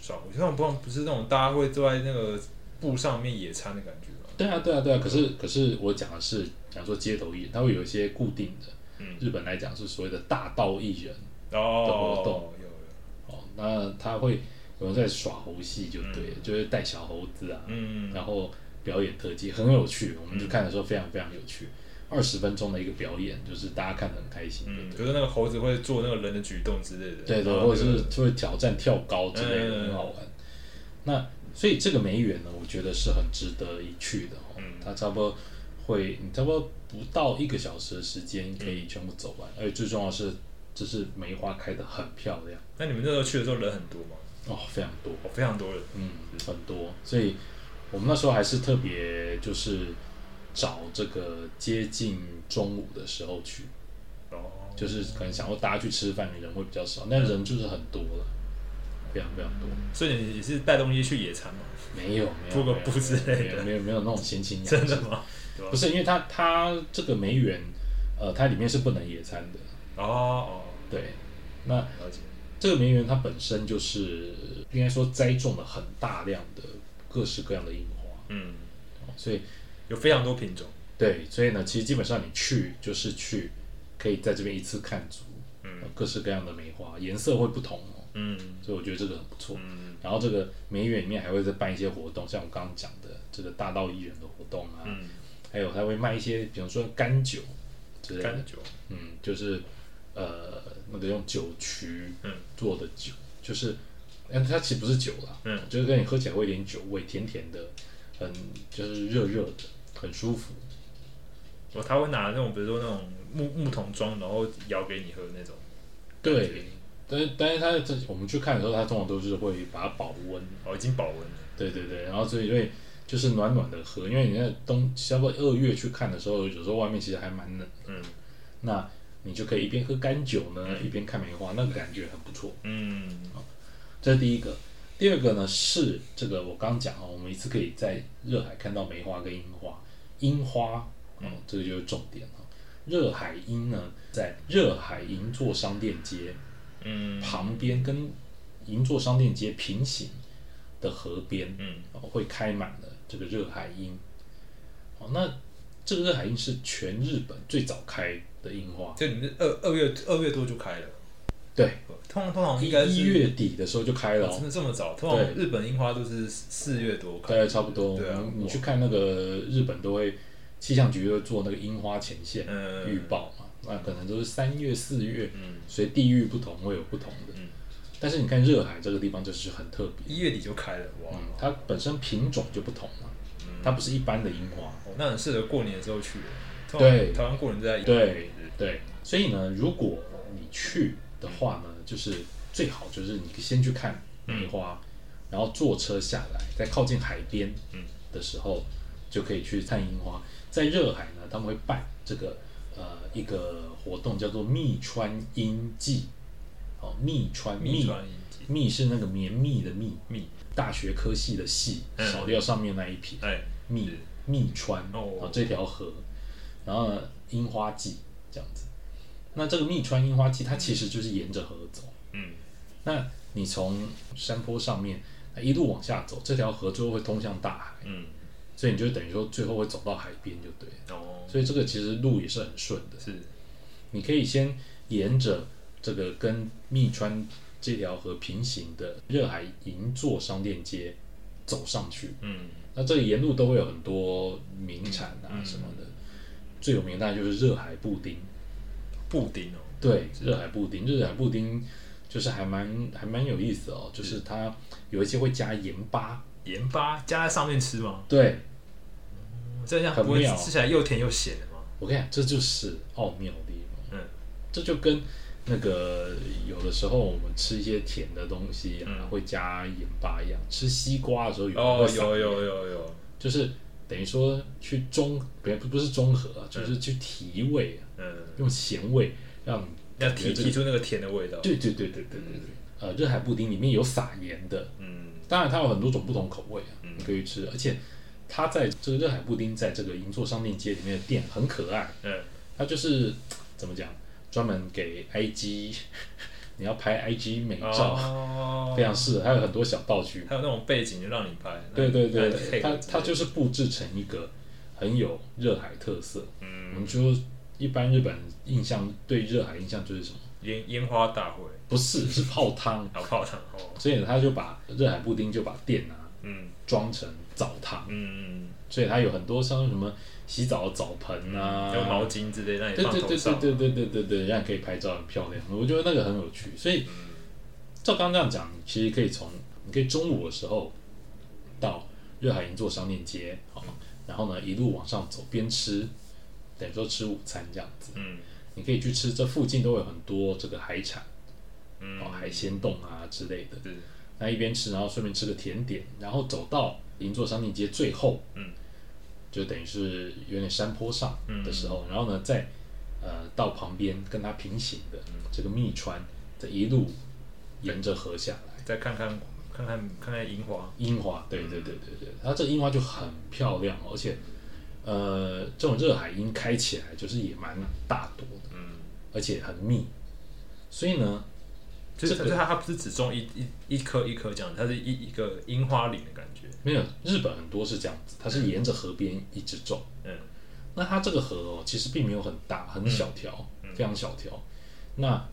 耍猴戏那种不不是那种大家会坐在那个布上面野餐的感觉吗？对啊，对啊，对啊。可是可是我讲的是，讲说街头艺人，他会有一些固定的。嗯日本来讲是所谓的大道艺人的，活动有有，哦，那他会有人在耍猴戏，就对了，就是带小猴子啊，嗯，然后表演特技，很有趣。我们就看的时候非常非常有趣，二十分钟的一个表演，就是大家看得很开心，嗯，对就是那个猴子会做那个人的举动之类的，对对，或者那个是会挑战跳高之类的，嗯很好玩。那所以这个梅园呢，我觉得是很值得一去的哦。嗯它差不多会，你差不多不到一个小时的时间可以全部走完，而且最重要的是，就是梅花开得很漂亮那你们那时候去的时候人很多吗？哦，非常多。哦，非常多人，嗯，很多，所以我们那时候还是特别就是找这个接近中午的时候去，哦，就是可能想要大家去吃饭人会比较少，但人就是很多了，非常非常多。所以你也是带东西去野餐吗？没有没有没有铺个布之类的没有没有没有那种闲情雅真的致，吗？不是因为它它这个梅园，呃，它里面是不能野餐的，哦哦，对，那这个梅园它本身就是应该说栽种了很大量的各式各样的樱花，嗯，哦所以有非常多品种，对，所以呢，其实基本上你去就是去，可以在这边一次看足，嗯。呃各式各样的梅花，颜色会不同哦，嗯。所以我觉得这个很不错。嗯。然后这个梅园里面还会再办一些活动，像我刚刚讲的这个大道艺人的活动啊，嗯，还有他会卖一些，比方说干酒之类的，干酒，嗯，就是呃那个用酒曲嗯。做的酒，就是，但它其实不是酒啦，嗯，就是跟你喝起来会有点酒味，甜甜的，很就是热热的，很舒服。哦，他会拿那种比如说那种木木桶装，然后摇给你喝那种，对，但是但是他这我们去看的时候，他通常都是会把它保温，哦，已经保温了，对对对，然后所以因为就是暖暖的喝，因为你在冬差不多二月去看的时候，有时候外面其实还蛮冷，嗯那你就可以一边喝干酒呢，一边看梅花，那个感觉很不错。嗯这是第一个。第二个呢是这个我刚讲哦，我们一次可以在热海看到梅花跟樱花，樱花嗯，这个就是重点哦。热海樱呢，在热海银座商店街嗯旁边，跟银座商店街平行的河边，嗯哦，会开满了这个热海樱。哦，那这个热海樱是全日本最早开的樱花，就你们二二月二月多就开了，对，通常通常一应该是一月底的时候就开了、真，的这么早？通常对日本樱花都是四月多开大，概差不多。对啊你你去看那个日本都会气象局会做那个樱花前线嗯预报嘛，那可能都是三月、四月，嗯随地域不同会有不同的。嗯但是你看热海这个地方就是很特别，一月底就开了，哇，嗯，它本身品种就不同嘛，嗯它不是一般的樱花。哦，那很适合过年的时候去。对台湾过年都在对对，所以呢，如果你去的话呢，就是最好就是你先去看梅花，然后坐车下来，在靠近海边嗯的时候，就可以去看樱花。在热海呢，他们会办这个呃一个活动，叫做密川樱季。哦，密川蜜川樱季，密是那个绵密的密，密，大学科系的系，嗯少掉上面那一撇。哎，密是密川哦哦这条河，然后呢樱花季这样子。那这个密川樱花季，它其实就是沿着河走。嗯。那你从山坡上面一路往下走，这条河最后会通向大海，嗯，所以你就等于说最后会走到海边就对了。哦，所以这个其实路也是很顺的，是，你可以先沿着这个跟密川这条河平行的热海银座商店街走上去。嗯。那这里沿路都会有很多名产啊嗯。什么的，最有名的就是热海布丁。布丁哦，对，热海布丁，热海布丁就是还蛮还蛮有意思哦，就是它有一些会加盐巴，盐巴加在上面吃吗？对，这样不会妙吃起来又甜又咸的吗？我跟你讲，这就是奥妙的地方。嗯，这就跟那个有的时候我们吃一些甜的东西啊，嗯会加盐巴一样。吃西瓜的时候有人哦有有有有，就是等于说去中不不不是中和啊，就是去提味啊，嗯，用咸味让要提提出那个甜的味道。对对对对对对对。呃，热海布丁里面有撒盐的，嗯当然它有很多种不同口味啊，嗯你可以吃，而且它在这个热海布丁在这个银座商店街里面的店很可爱，嗯它就是怎么讲，专门给 IG 你要拍 IG 美照，哦非常适合，还有很多小道具。还有那种背景就让你拍。对对对它它就是布置成一个很有热海特色。嗯我们嗯，说一般日本印象对热海印象就是什么？烟烟花大会，不是，是泡汤。然 后泡汤哦，所以他就把热海布丁就把店啊嗯装成澡堂，嗯嗯，所以它有很多像什么洗澡的澡盆啊，还有毛巾之类，让你对对对。对对对对对对，让你可以拍照很漂亮。我觉得那个很有趣，所以嗯照刚刚这样讲，其实可以从你可以中午的时候到热海银座商店街，好，然后呢一路往上走，边吃，等于说吃午餐这样子。嗯你可以去吃，这附近都有很多这个海产嗯哦，海鲜冻啊之类的。是那一边吃，然后顺便吃个甜点，然后走到银座商店街最后，嗯，就等于是有点山坡上的时嗯候，然后呢，再呃到旁边跟它平行的嗯这个密川，这一路沿着河下来，再看看看看看看樱花。樱花，对对对对对，它这樱花就很漂亮，而且呃这种热海樱开起来就是也蛮大朵的，嗯，而且很密，所以呢，就是它它不是只种一一一颗一颗这样，它是一一个樱花林的感觉。没有日本很多是这样子，它是沿着河边一直种。嗯。那它这个河哦，其实并没有很大，很小条，嗯。非常小条。那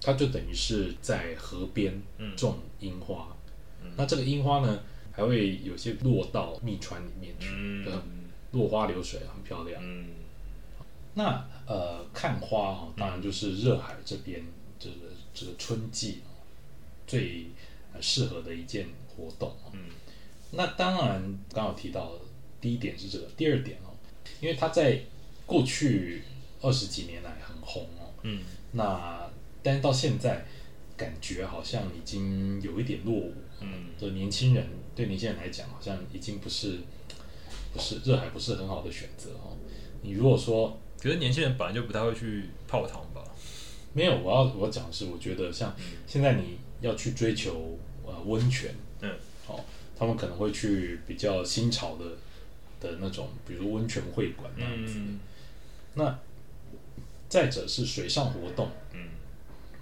它就等于是在河边嗯。种樱花。嗯。那这个樱花呢，还会有些落到密川里面去，嗯落花流水，很漂亮。嗯那呃，看花哦，当然就是热海这边这个这个春季哦，最呃适合的一件活动哦。嗯。那当然，刚好提到的第一点是这个，第二点哦，因为它在过去二十几年来很红哦，嗯。那但是到现在感觉好像已经有一点落伍，嗯。就年轻人对年轻人来讲，好像已经不是不是热海不是很好的选择哦。你如果说可是年轻人本来就不太会去泡汤吧？没有，我要我讲的是，我觉得像嗯现在你要去追求呃温泉，嗯，哦，他们可能会去比较新潮的的那种，比如温泉会馆那样子。嗯那再者是水上活动，嗯，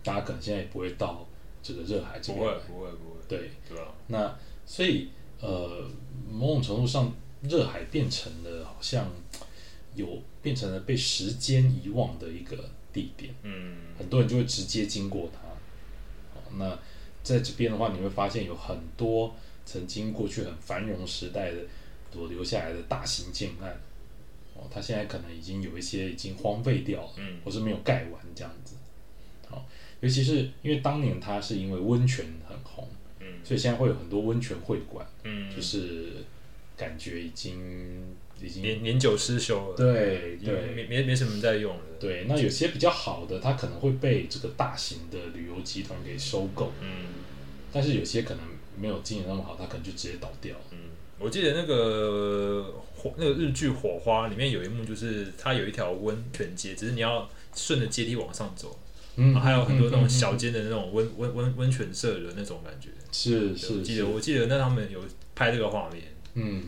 大家可能现在也不会到这个热海这边不会不会，对，对吧？那所以呃，某种程度上，热海变成了好像有变成了被时间遗忘的一个地点。嗯很多人就会直接经过它。哦那在这边的话，你会发现有很多曾经过去很繁荣时代的所留下来的大型建案，哦，它现在可能已经有一些已经荒废掉了，嗯或是没有盖完这样子。好、尤其是因为当年它是因为温泉很红，嗯所以现在会有很多温泉会馆，嗯，就是感觉已经已经年年久失修了，对对没没没什么人在用了。对，那有些比较好的，它可能会被这个大型的旅游集团给收购，嗯但是有些可能没有经营那么好，它可能就直接倒掉。嗯，我记得那个火那个日剧《火花》里面有一幕，就是它有一条温泉街，只是你要顺着阶梯往上走，嗯然后还有很多那种小嗯间的那种温温温温泉社的那种感觉。是是记得我记得那他们有拍这个画面。嗯，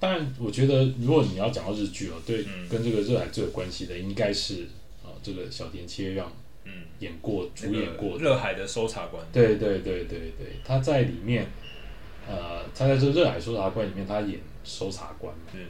当然，我觉得如果你要讲到日剧哦，对，嗯跟这个热海最有关系的应该是啊、这个小田切让嗯，演过、主演过的。热海的搜查官。对对对对对，他在里面，呃，他在这热海搜查官里面，他演搜查官嘛，嗯，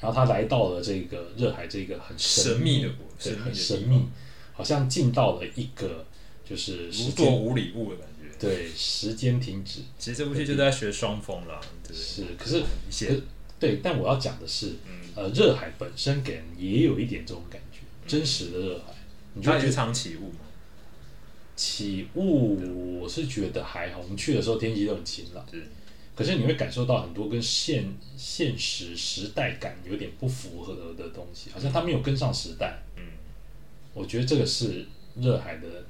然后他来到了这个热海这个很神秘秘的国对，神秘的很神地秘，好像进到了一个就是如时间作无礼物的感觉。对时间停止。其实这部剧就在学双峰了，对？是，可是一可是对，但我要讲的是，嗯，呃，热海本身给人也有一点这种感觉，真实的热海，你就它也是觉得常起雾嘛。起雾，我是觉得还好，我们去的时候天气都很晴朗，是，可是你会感受到很多跟现现实时代感有点不符合的东西，好像它没有跟上时代。嗯，我觉得这个是热海的，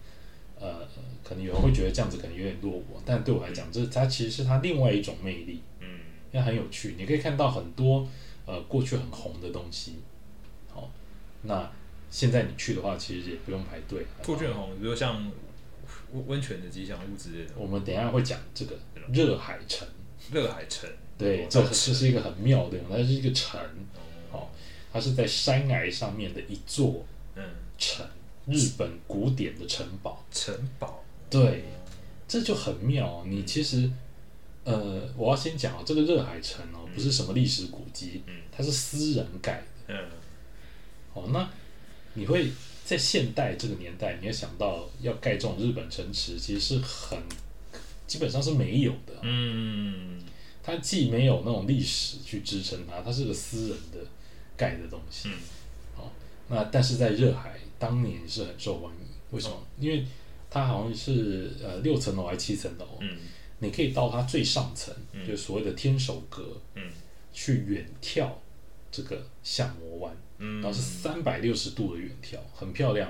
呃，可能有人会觉得这样子可能有点落伍，但对我来讲，这它其实是它另外一种魅力，嗯，因为很有趣，你可以看到很多呃过去很红的东西。好，那现在你去的话，其实也不用排队。过去很红，比如像温温泉的吉祥物之类的，我们等一下会讲这个热海城。热海城，对，这这是一个很妙的，它是一个城，哦，它是在山崖上面的一座嗯，城，日本古典的城堡。城堡，对，这就很妙。你其实，呃，我要先讲哦，这个热海城哦，不是什么历史古迹，嗯它是私人盖的。嗯哦，那你会在现代这个年代，你会想到要盖这种日本城池，其实是很基本上是没有的。嗯它既没有那种历史去支撑它，它是个私人的盖的东西。嗯那但是在热海当年是很受欢迎，为什么？哦。因为它好像是呃六层楼还是七层楼，嗯。你可以到它最上层，嗯。就所谓的天守阁，嗯。去远眺这个象魔湾，嗯，然后是三百六十度的远眺，很漂亮。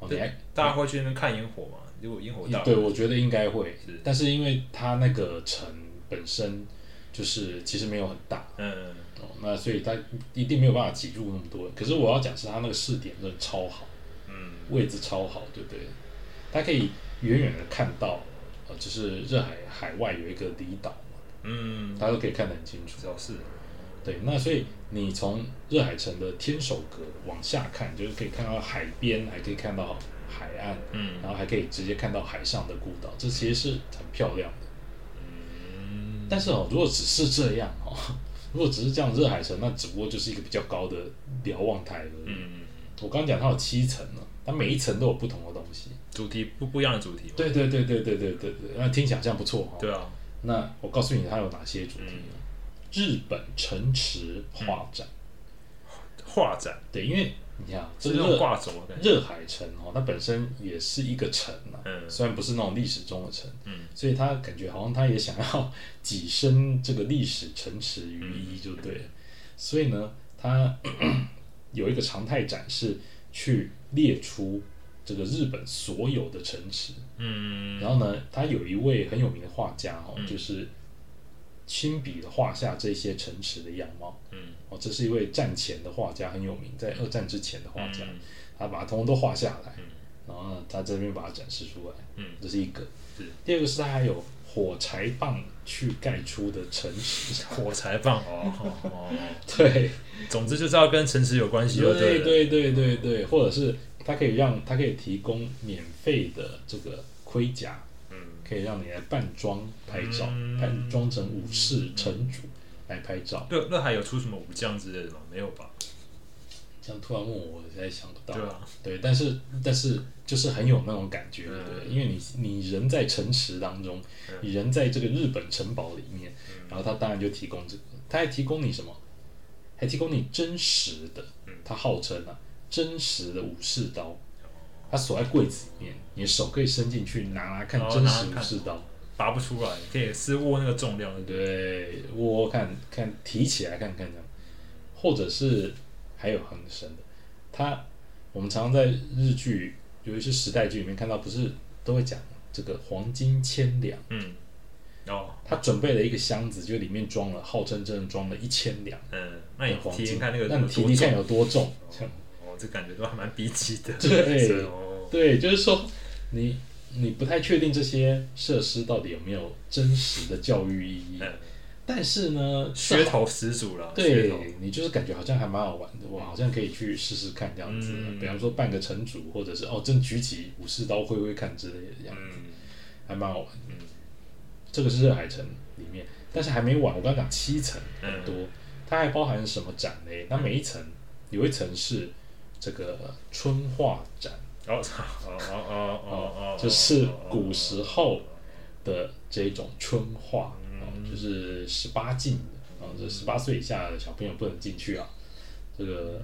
哦，你还大家会去那边看烟火吗？如果烟火大，对，我觉得应该会。是，但是因为它那个城本身就是其实没有很大，嗯哦，那所以他一定没有办法挤入那么多人。可是我要讲是他那个试点真的超好，嗯位置超好，对不对？它可以远远的看到，呃，就是热海海外有一个离岛嘛，嗯，大家都可以看得很清楚。主要是对，那所以你从热海城的天守阁往下看，就是可以看到海边，还可以看到海岸，嗯然后还可以直接看到海上的孤岛，这其实是很漂亮的。嗯，但是哦，如果只是这样哦，如果只是这样，热海城那只不过就是一个比较高的瞭望台而已。嗯我刚刚讲它有七层呢，它每一层都有不同的东西。主题不不一样的主题，对对对对对对对对，那听起来好像不错哈。对啊，那我告诉你它有哪些主题嗯？日本城池画展。画展对，因为你看啊这是挂轴的，热海城哦，它本身也是一个城啊，嗯。虽然不是那种历史中的城，嗯。所以他感觉好像他也想要跻身这个历史城池于一，就对了。所以呢，他 有一个常态展示，去列出这个日本所有的城池。嗯，然后呢，他有一位很有名的画家哦，嗯。就是亲笔的画下这些城池的样貌。嗯哦，这是一位战前的画家，很有名，在二战之前的画家，嗯。他把它通通都画下来，嗯。然后呢，他这边把它展示出来，嗯。这是一个。是。第二个是他还有火柴棒去盖出的城池，火柴棒哦哦哦，对，总之就是要跟城池有关系，对对，对对对对，或者是它可以让它可以提供免费的这个盔甲，嗯可以让你来扮装拍照，嗯扮装成武士城主来拍照。热热海有出什么武将之类的吗？没有吧？这样突然问我，我现在想不到。对啊，对，但是但是就是很有那种感觉？因为你你人在城池当中，嗯你人在这个日本城堡里面，嗯然后他当然就提供这个，他还提供你什么？还提供你真实的嗯，他号称啊真实的武士刀，他锁在柜子里面，你的手可以伸进去拿拿看哦真实武士刀，拔不出来，可以是握那个重量，对握握看看提起来看看这样，或者是还有很深的，它我们常常在日剧，有一些时代剧里面看到，不是都会讲这个黄金千两，嗯，哦，他准备了一个箱子，就里面装了，号称真的装了一千两嗯，那你的黄金，体验看那个那你有多重？体验看有多重，哦，这感觉都还蛮逼急的，对。对，就是说你你不太确定这些设施到底有没有真实的教育意义，嗯，但是呢，噱头十足了，噱对，你就是感觉好像还蛮好玩的，我好像可以去试试看这样子。嗯。比方说半个城主，或者是哦，真举起武士刀挥挥看之类的这样子，嗯。还蛮好玩这个是热海城里面，但是还没完，我刚刚讲七层很多，嗯。它还包含什么展呢？那每一层有一层是这个春画展哦哦哦哦哦哦，就是古时候的这种春画，就是十八禁的，啊，这十八岁以下的小朋友不能进去啊。这个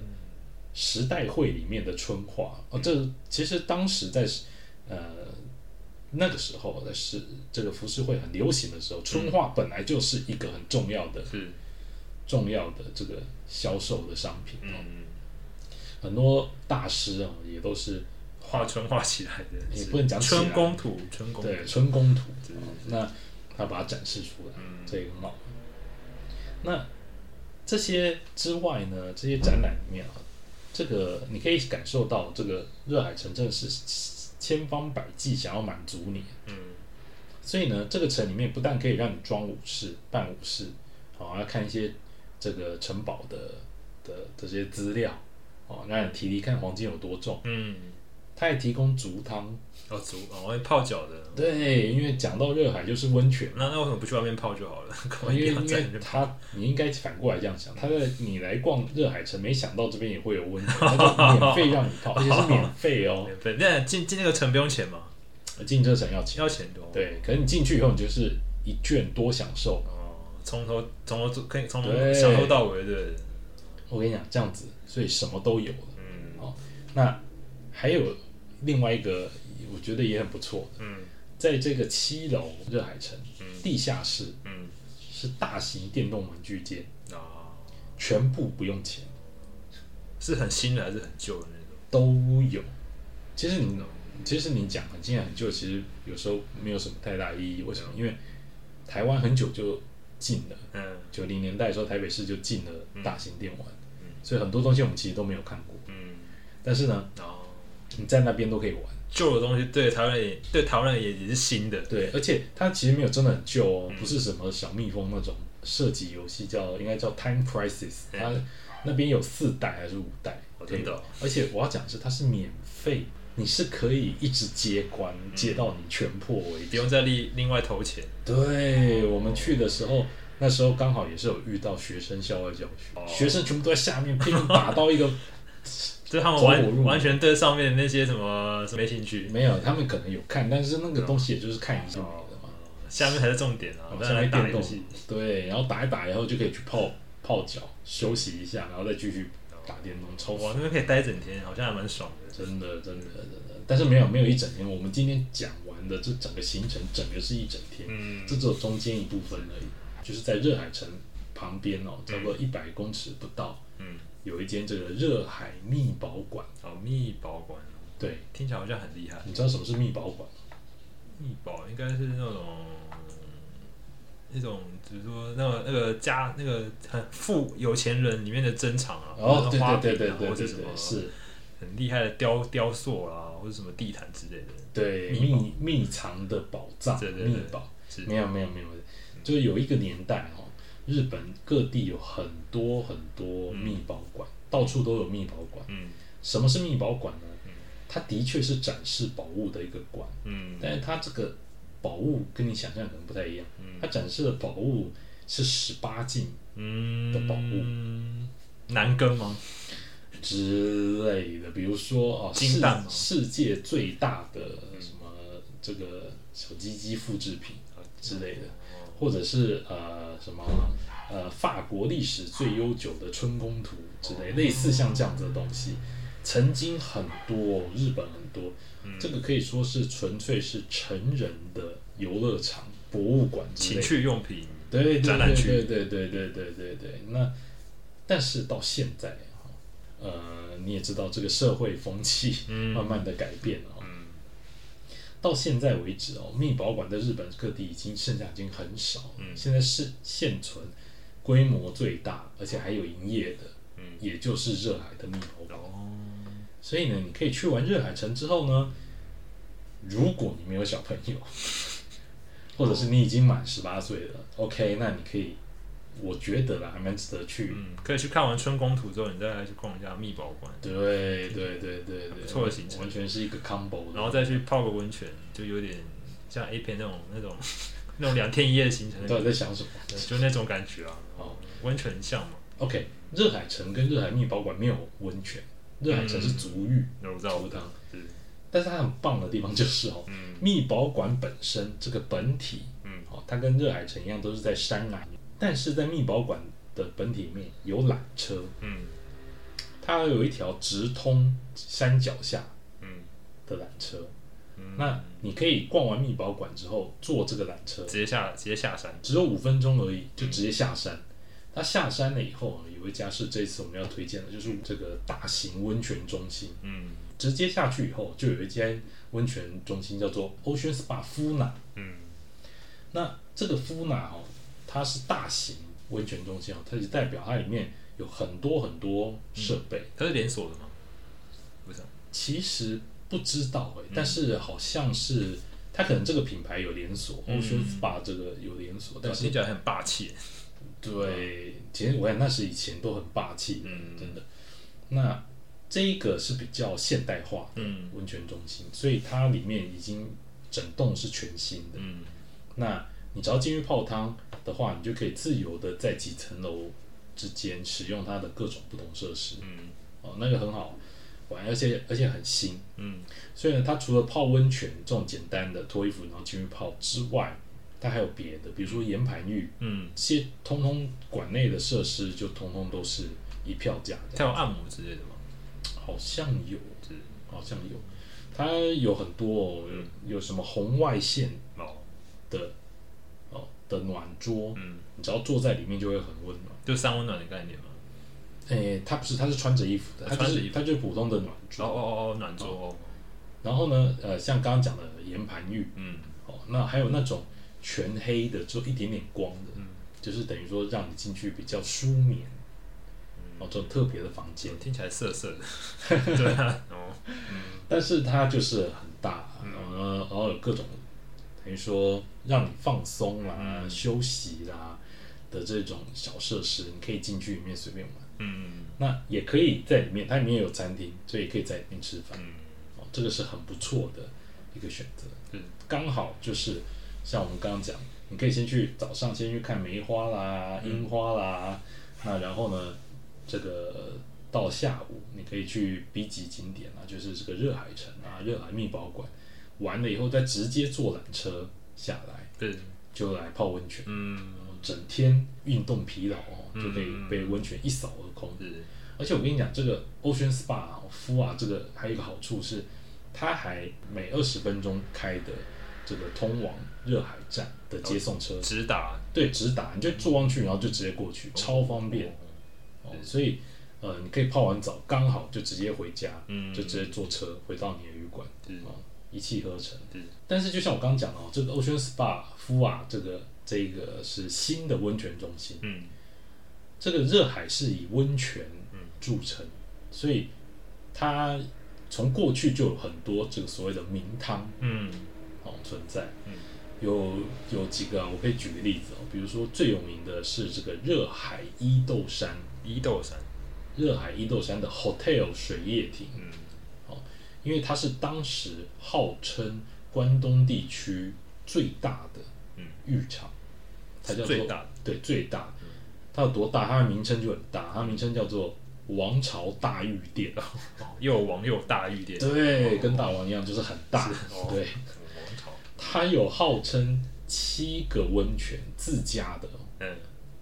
时代会里面的春画，哦，这其实当时在呃那个时候的是这个浮世绘很流行的时候，春画本来就是一个很重要的、是，重要的这个销售的商品哦。嗯，很多大师啊，也都是画春画起来的，是也不能讲春宫图，春宫图。对春宫图，那他把它展示出来，嗯。这个很好。那这些之外呢，这些展览里面啊，这个你可以感受到这个热海城镇是千方百计想要满足你，嗯。所以呢，这个城里面不但可以让你装武士、办武士，好、要看一些这个城堡的的这些资料，哦，让你提提看黄金有多重，嗯，它还提供足汤。哦，足哦，会泡脚的，对，因为讲到热海就是温泉。那那为什么不去外面泡就好了？因为因为？他，你应该反过来这样想，他在你来逛热海城，没想到这边也会有温泉，他就免费让你泡，而且是免费哦。免费，那进进那个城不用钱吗？进这城要钱，要钱多。，对，可是你进去以后，你就是一券多享受。哦，从头从头可以从头享受到尾的，我跟你讲，这样子，所以什么都有了。嗯那还有另外一个，我觉得也很不错的，嗯。在这个七楼热海城嗯。地下室嗯。是大型电动文具间，啊，全部不用钱，是很新的还是很旧的那种？都有。其实你其实你讲很新很旧，其实有时候没有什么太大意义。为什么？因为台湾很久就禁了，嗯。九零年代的时候，台北市就禁了大型电玩，嗯。所以很多东西我们其实都没有看过。嗯，但是呢，哦，你在那边都可以玩。旧的东西对台湾人也对台湾人也也是新的，对，而且它其实没有真的很旧哦，嗯。不是什么小蜜蜂那种射击游戏，叫应该叫 Time Crisis，嗯。它那边有四代还是五代？哦，可以真的哦。而且我要讲的是，它是免费，你是可以一直接关，接到你全破为止。不用再另另外投钱。对我们去的时候，那时候刚好也是有遇到学生校外教学，哦。学生全部都在下面拼命打到一个 就是他们完完全对上面那些什么没兴趣，没有，他们可能有看，但是那个东西也就是看一下的嘛。下面才是重点啊！下面电动。打游戏，对，然后打一打以后就可以去泡泡脚休息一下，然后再继续打电动抽哇，那边可以待一整天，好像还蛮爽的。真的真的真的，但是没有没有一整天，我们今天讲完的这整个行程，整个是一整天，嗯。这只有中间一部分而已，就是在热海城旁边哦，差不多一百公尺不到，嗯，有一间这个热海密宝馆。哦，密保馆，对，听起来好像很厉害。你知道什么是密宝馆吗？密保应该是那种那种，比如说那个那个家那个很富有钱人里面的珍藏啊，哦，或者花对对瓶啊或者什么，是，很厉害的雕雕塑啦，或者什么地毯之类的。对秘宝秘秘藏的宝藏，对对对秘宝。是没有没有没有，就是有一个年代哦，日本各地有很多很多密宝馆，到处都有密宝馆。嗯什么是密宝馆呢嗯？它的确是展示宝物的一个馆，嗯但是它这个宝物跟你想象可能不太一样。嗯它展示的宝物是十八禁嗯的宝物男根吗？之类的，比如说哦，世世界最大的什么这个小鸡鸡复制品啊之类的。或者是呃什么呃法国历史最悠久的春宫图之类，类似像这样子的东西，曾经很多，日本很多，这个可以说是纯粹是成人的游乐场、博物馆情。趣用品，对对对展览区对对对对对对对。那但是到现在，呃，你也知道这个社会风气嗯慢慢的改变了到现在为止哦，密宝馆在日本各地已经剩下已经很少。嗯现在是现存规模最大，而且还有营业的，嗯也就是热海的密宝馆。哦，所以呢，你可以去完热海城之后呢，如果你没有小朋友，或者是你已经满十八岁了，OK，那你可以，我觉得啦，还蛮值得去。嗯，可以去看完春宫图之后，你再来去逛一下密宝馆，对对对对错的行程完全是一个 combo。然后再去泡个温泉，就有点像 A 片那种那种 那种两天一夜的行程你，到底在想什么？对就那种感觉啊。哦。温泉像嘛，OK，热海城跟热海秘宝馆没有温泉，热海城是足浴，那我知道，我知道，是，但是它很棒的地方就是哦，嗯。秘宝馆本身这个本体，嗯。哦，它跟热海城一样都是在山崖，但是在密保馆的本体里面有缆车，嗯它有一条直通山脚下嗯。的缆车，那你可以逛完密宝馆之后坐这个缆车，直接下直接下山，只有五分钟而已，就直接下山。它下山了以后，有一家是这次我们要推荐的，就是这个大型温泉中心。嗯。直接下去以后，就有一间温泉中心叫做 Ocean Spa 夫纳。嗯。那这个夫纳哦，它是大型温泉中心哦，它就代表它里面有很多很多设备。它是连锁的吗？不是啊，其实不知道哎、但是好像是它可能这个品牌有连锁、嗯 Ocean Spa 这个有连锁，但是听起来很霸气。对，其实我想那是以前都很霸气的，嗯真的。那这一个是比较现代化的嗯温泉中心，所以它里面已经整栋是全新的。嗯那你只要进去泡汤的话，你就可以自由的在几层楼之间使用它的各种不同设施。嗯哦，那个很好玩，而且而且很新。嗯所以呢，它除了泡温泉这种简单的脱衣服然后进去泡之外，它还有别的，比如说岩盘浴，嗯，这些通通馆内的设施就通通都是一票价。它有按摩之类的吗？好像有，是好像有，它有很多、哦，有有什么红外线哦，的哦的暖桌，嗯，你只要坐在里面就会很温暖。就三温暖的概念嘛。诶，它不是，它是穿着衣服的，它就穿着衣服。是它就是普通的暖哦桌。哦哦，暖桌哦，然后呢，呃，像刚刚讲的岩盘浴，嗯。哦，那还有那种全黑的，只有一点点光的，嗯。就是等于说让你进去比较舒眠，哦，这种特别的房间。听起来涩涩的。对啊，哦，但是它就是很大，嗯。呃，然后有各种等于说让你放松啦、嗯。休息啦的这种小设施，你可以进去里面随便玩。嗯那也可以在里面，它里面有餐厅，所以也可以在里面吃饭。嗯哦，这个是很不错的一个选择。嗯刚好就是像我们刚刚讲，你可以先去早上先去看梅花啦、嗯樱花啦，那然后呢，这个到下午你可以去 B 级景点啊，就是这个热海城啊、热海密宝馆，完了以后再直接坐缆车下来，对，就来泡温泉，嗯整天运动疲劳就可以被温泉一扫而空。是，而且我跟你讲，这个 Ocean Spa 啊夫啊，这个还有一个好处是，它还每二十分钟开的这个通往热海站的接送车，直达。对，直达，你就坐上去，然后就直接过去，超方便。哦。所以呃，你可以泡完澡，刚好就直接回家，嗯就直接坐车回到你的旅馆，一气呵成。是。但是就像我刚刚讲的哦，这个 Ocean Spa 敷啊，这个这个是新的温泉中心，嗯。这个热海是以温泉嗯著称，所以它从过去就有很多这个所谓的名汤嗯。哦存在。嗯。有有几个啊，我可以举个例子哦，比如说最有名的是这个热海伊豆山，伊豆山，热海伊豆山的 Hotel 水叶亭，嗯。因为它是当时号称关东地区最大的嗯。浴场，它叫做最大对最大，它有多大？它的名称就很大，它的名称叫做王朝大浴殿。哦又王又大玉殿，对，哦。跟大王一样，就是很大。哦。对，王朝，它有号称七个温泉自家的，嗯。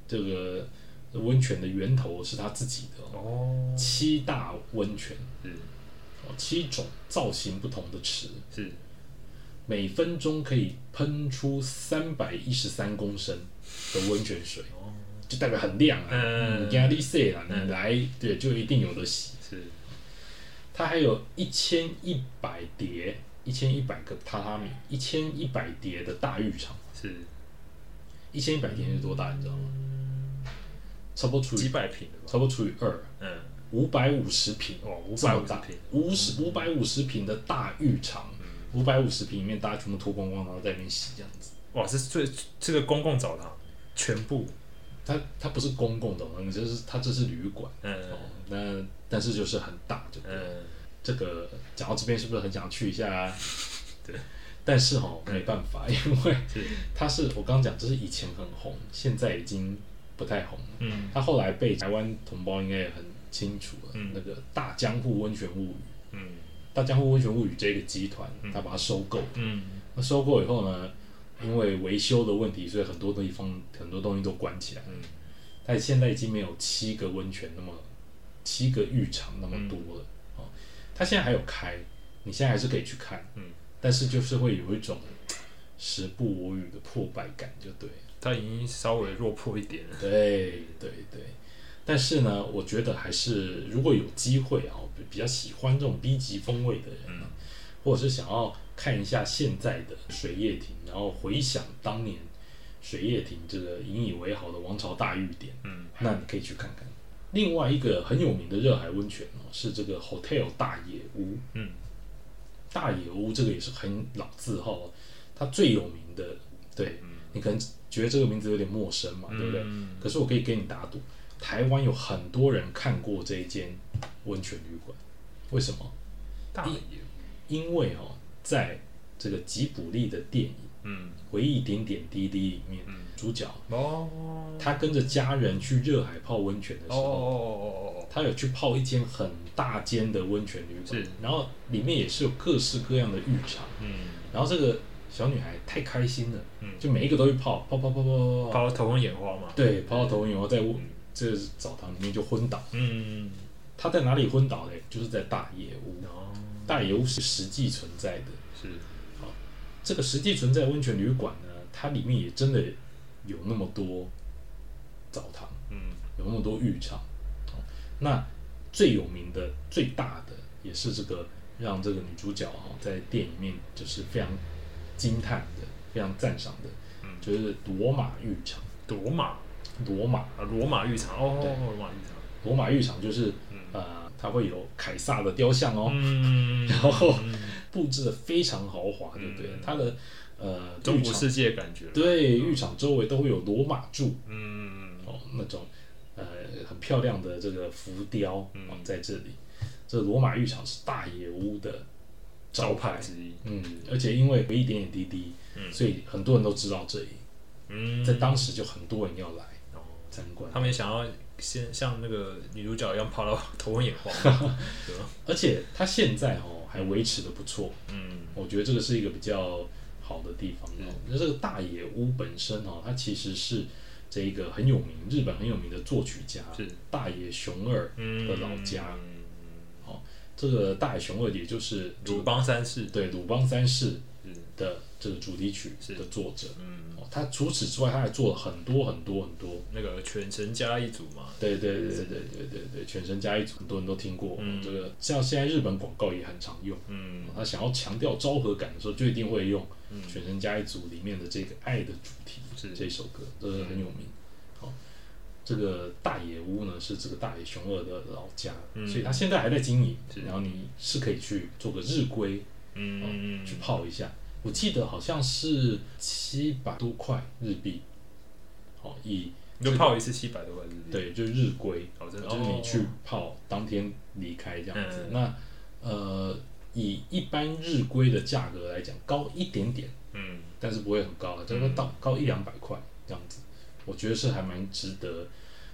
这个温泉的源头是他自己的。哦，哦。七大温泉。是。哦，七种造型不同的池，是。每分钟可以喷出三百一十三公升的温泉水，哦就代表很亮啊。压力细啦，嗯你来对就一定有的洗。是它还有一千一百叠，一千一百个榻榻米，一千一百叠的大浴场。是一千一百叠是多大？你知道吗？差不多除以几百平的吧？差不多除以二，嗯五百五十平哦这么大550平，五十五百五十平的大浴场，五百五十平里面大家全部脱光光，然后在里面洗这样子。哇，这是最这个公共澡堂全部。它它不是公共的，你这是它这是旅馆嗯。哦，那但是就是很大，就嗯。这个讲到这边是不是很想去一下、啊？对，但是哈没办法，因为是它是我刚刚讲，这是以前很红，现在已经不太红了。嗯。它后来被台湾同胞应该也很清楚了，嗯那个大江户温泉物语，嗯。大江户温泉物语这个集团，它把它收购，嗯。那收购以后呢，因为维修的问题，所以很多地方很多东西都关起来。嗯但现在已经没有七个温泉那么七个浴场那么多了、哦。它现在还有开，你现在还是可以去看，嗯但是就是会有一种时不我与的破败感，就对了。他已经稍微落魄一点了。对对对，但是呢，我觉得还是如果有机会啊，比比较喜欢这种 B 级风味的人呢，或者是想要看一下现在的水叶亭，然后回想当年水叶亭这个引以为豪的王朝大御典，嗯，那你可以去看看。另外一个很有名的热海温泉哦，是这个 Hotel 大野屋。嗯，大野屋这个也是很老字号哦，它最有名的，对、你可能觉得这个名字有点陌生嘛，对不对？嗯可是我可以给你打赌，台湾有很多人看过这一间温泉旅馆，为什么？大野，因为哦，在这个吉卜力的电影嗯，《回忆点点滴滴》里面，嗯。主角哦，他跟着家人去热海泡温泉的时哦哦候，哦哦。他有去泡一间很大间的温泉旅馆是，然后里面也是有各式各样的浴场，嗯，然后这个小女孩太开心了，嗯。就每一个都去泡，泡泡泡泡泡泡，泡到头昏眼花嘛。对，泡到头昏眼花在嗯。这个澡堂里面就昏倒。嗯，他在哪里昏倒嘞？就是在大野屋。哦，大野屋是实际存在的，是，这个实际存在温泉旅馆呢，它里面也真的有那么多澡堂，嗯。有那么多浴场。哦那最有名的、最大的，也是这个让这个女主角哈、在店里面就是非常惊叹的、非常赞赏的，嗯。就是罗马浴场。罗马？罗马。啊，罗马浴场哦，对。罗马浴场，罗马浴场就是它会有凯撒的雕像哦，嗯，然后嗯布置的非常豪华，对不对？嗯。它的呃中国世界感觉，对浴场周围都会有罗马柱嗯，哦，那种呃很漂亮的这个浮雕哦嗯在这里。这罗马浴场是大野屋的招招牌牌，之一，嗯，而且因为有一点点滴滴，嗯。所以很多人都知道这里，嗯，在当时就很多人要来哦。参观。他们也想要先像那个女主角一样跑到头昏眼花，对吧？而且她现在哦还维持的不错，嗯。我觉得这个是一个比较好的地方哦。那这个大野屋本身哦，它其实是这一个很有名，日本很有名的作曲家是。大野雄二嗯。的老家。嗯这个大野雄二也就是鲁邦三世，对鲁邦三世是。的这个主题曲的作者。嗯，哦，他除此之外，他还做了很多很多很多那个全神加一组嘛？对对对对对对对，全神加一组很多人都听过，这个像现在日本广告也很常用。嗯，他想要强调昭和感的时候，就一定会用全神加一组里面的这个爱的主题这首歌，这是很有名。好，这个大野屋呢是这个大野熊二的老家，所以他现在还在经营，然后你是可以去做个日归，嗯，去泡一下。我记得好像是七百多块日币。哦，以你就泡一次七百多块日币，，对，就是日归，哦，真的，就是你去哦泡，当天离开这样子。嗯那呃，以一般日规的价格来讲，高一点点，嗯但是不会很高啊，就是到高一两百块这样子。我觉得是还蛮值得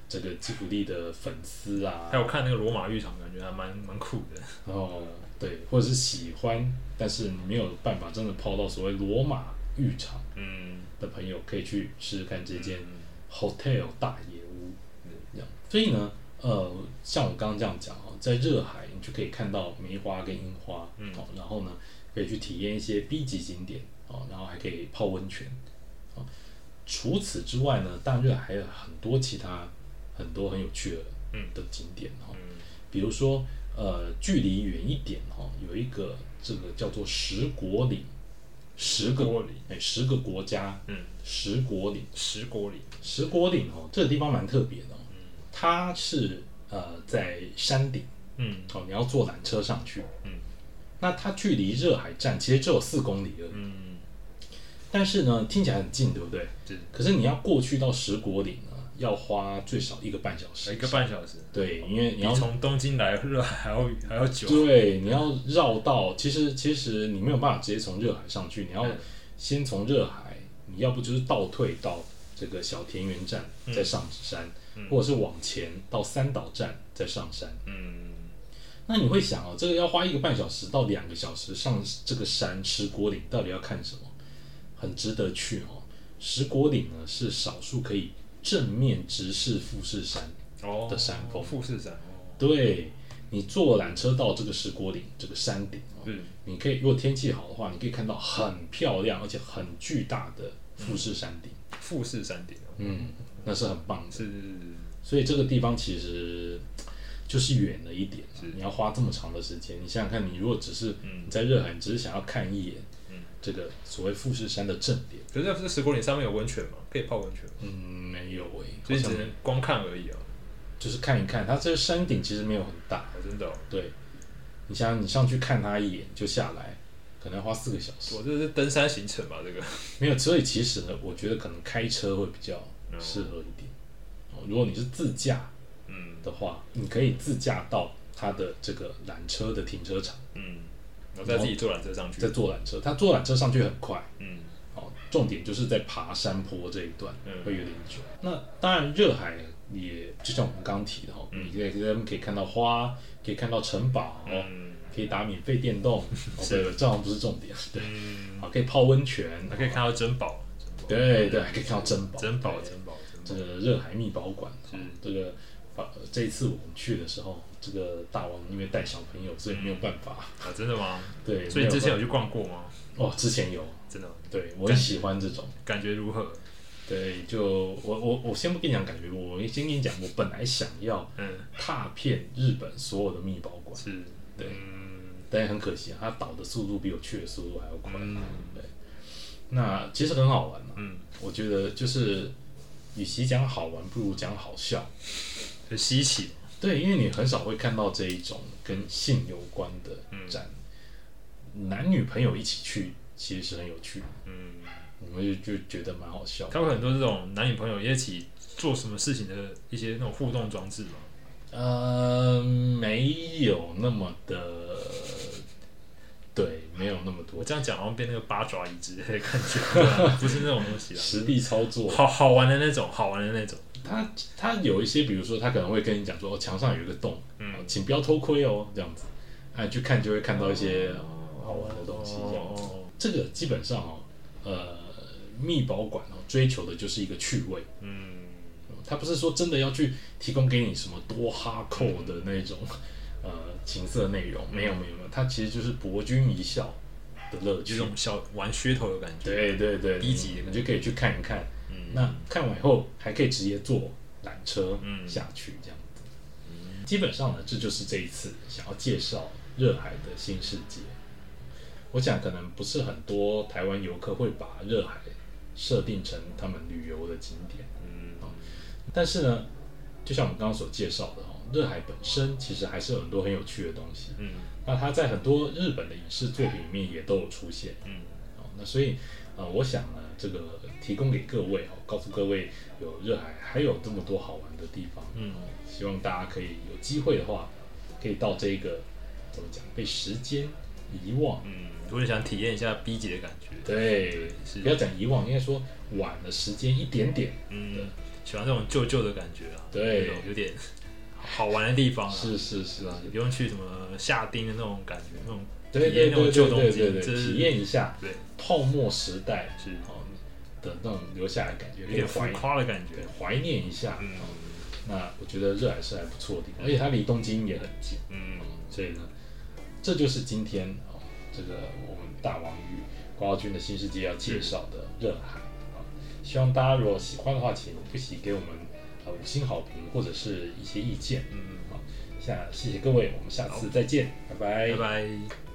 这个吉普力的粉丝啊还，有看那个罗马浴场，感觉还蛮蛮酷的，然后对，或者是喜欢，但是你没有办法真的泡到所谓罗马浴场嗯。的朋友，可以去试试看这间嗯。Hotel 大野屋嗯这样。所以呢，呃，像我刚刚这样讲哦，在热海你就可以看到梅花跟樱花，嗯。哦，然后呢，可以去体验一些 B 级景点哦，然后还可以泡温泉哦。除此之外呢，大热还有很多其他很多很有趣的嗯。的景点哦，嗯。比如说呃，距离远一点哈、有一个这个叫做十国岭，十个国岭，哎十个国家嗯，十国岭。十国岭，十国岭哦，这个地方蛮特别的哦，它是呃在山顶嗯哦，你要坐缆车上去，嗯，那它距离热海站其实只有四公里而已，嗯，但是呢听起来很近，对不对？对可是你要过去到石国岭呢，要花最少一个半小时，一个半小时，对，因为你要从东京来热海还要还要久，对，你要绕道，其实其实你没有办法直接从热海上去，你要嗯先从热海，你要不就是倒退到这个小田园站嗯。再上山，或者是往前到三岛站再上山。嗯。那你会想哦，这个要花一个半小时到两个小时上这个山石国岭，到底要看什么？很值得去哦。石国岭呢是少数可以正面直视富士山，哦的山峰。富士山哦，对你坐缆车到这个石锅岭这个山顶哦，嗯。你可以如果天气好的话，你可以看到很漂亮而且很巨大的富士山顶，富士山顶哦，嗯，那是很棒的。是所以这个地方其实就是远了一点你要花这么长的时间。你想想看，你如果只是嗯。你在热海，你只是想要看一眼，嗯这个所谓富士山的正点，可是在这石锅岭上面有温泉吗？可以泡温泉吗？嗯，没有诶、所以好像只能光看而已啊。就是看一看。它这个山顶其实没有很大，哦，真的哦，对，你想想你上去看它一眼就下来，可能要花四个小时。我这是登山行程吧？这个 没有，所以其实呢，我觉得可能开车会比较嗯适合一点。哦，如果你是自驾嗯的话，你可以自驾到它的这个缆车的停车场，嗯，然后再自己坐缆车上去再。坐缆车。他坐缆车上去很快，嗯哦，重点就是在爬山坡这一段嗯会有点久。那当然，热海也就像我们刚刚提的哈，嗯你可以在可以看到花，可以看到城堡，嗯可以打免费电动。哦，是对，这好像不是重点，对，嗯，好，可以泡温泉，还可以看到珍宝，对对，还可以看到珍宝，珍宝，珍宝，这。个热海密宝馆，是这个呃这一次我们去的时候，这个大王因为带小朋友，所以没有办法。啊，真的吗？对，所以你之前有去逛过吗？哦，之前有，真的，对我很喜欢这种。感觉如何？对，就我我我先不跟你讲感觉，我先跟你讲，我本来想要嗯，踏遍日本所有的密宝馆，是，对嗯但是很可惜啊，它倒的速度比我去的速度还要快。嗯对，那其实很好玩嘛，嗯，我觉得就是与其讲好玩，不如讲好笑。很稀奇，对，因为你很少会看到这一种跟性有关的展，男女朋友一起去其实是很有趣，嗯，我们就就觉得蛮好笑。他会很多这种男女朋友一起做什么事情的一些那种互动装置吗。呃，没有那么的，对，没有那么多我这样讲好像变那个八爪鱼之类的感觉，不是那种东西实地操作。啊，好好玩的那种，好玩的那种。他他有一些，比如说他可能会跟你讲说，哦，墙上有一个洞，嗯哦请不要偷窥哦，这样子，啊，去看就会看到一些、呃好玩的东西，这样子。哦，这个基本上哦，呃，密保馆哦，追求的就是一个趣味。嗯，他不是说真的要去提供给你什么多哈扣的那种呃情色内容，没有没有没有，它其实就是博君一笑的乐趣。这种小玩噱头的感觉。对对对，低级的你就可以去看一看。嗯，那看完以后还可以直接坐缆车嗯下去，这样子。基本上呢，这就是这一次想要介绍热海的新世界。我想可能不是很多台湾游客会把热海设定成他们旅游的景点。嗯，但是呢，就像我们刚刚所介绍的哦，热海本身其实还是有很多很有趣的东西。嗯那它在很多日本的影视作品里面也都有出现。嗯哦，那所以呃，我想呢，这个提供给各位哦，告诉各位有热海还有这么多好玩的地方。嗯哦，希望大家可以有机会的话，可以到这个怎么讲，被时间遗忘。嗯，如果你想体验一下 B 级的感觉，对，是不要讲遗忘，应该说晚了时间一点点。嗯，喜欢这种旧旧的感觉啊，对有点 好玩的地方啊，是是是是吧？是也不用去什么下丁的那种感觉，那种对体验那种对对旧东西体验一下对泡沫时代是哦的那种留下来的感觉，有点浮怀夸的感觉，怀念一下。嗯哦那我觉得热海是还不错的地方，而且它离东京也很近，嗯，所以呢，这就是今天哦这个我们大王与国奥军的新世界要介绍的热海啊、希望大家如果喜欢的话，请不惜给我们呃五星好评或者是一些意见。嗯，好，下谢谢各位，我们下次再见，拜拜拜拜。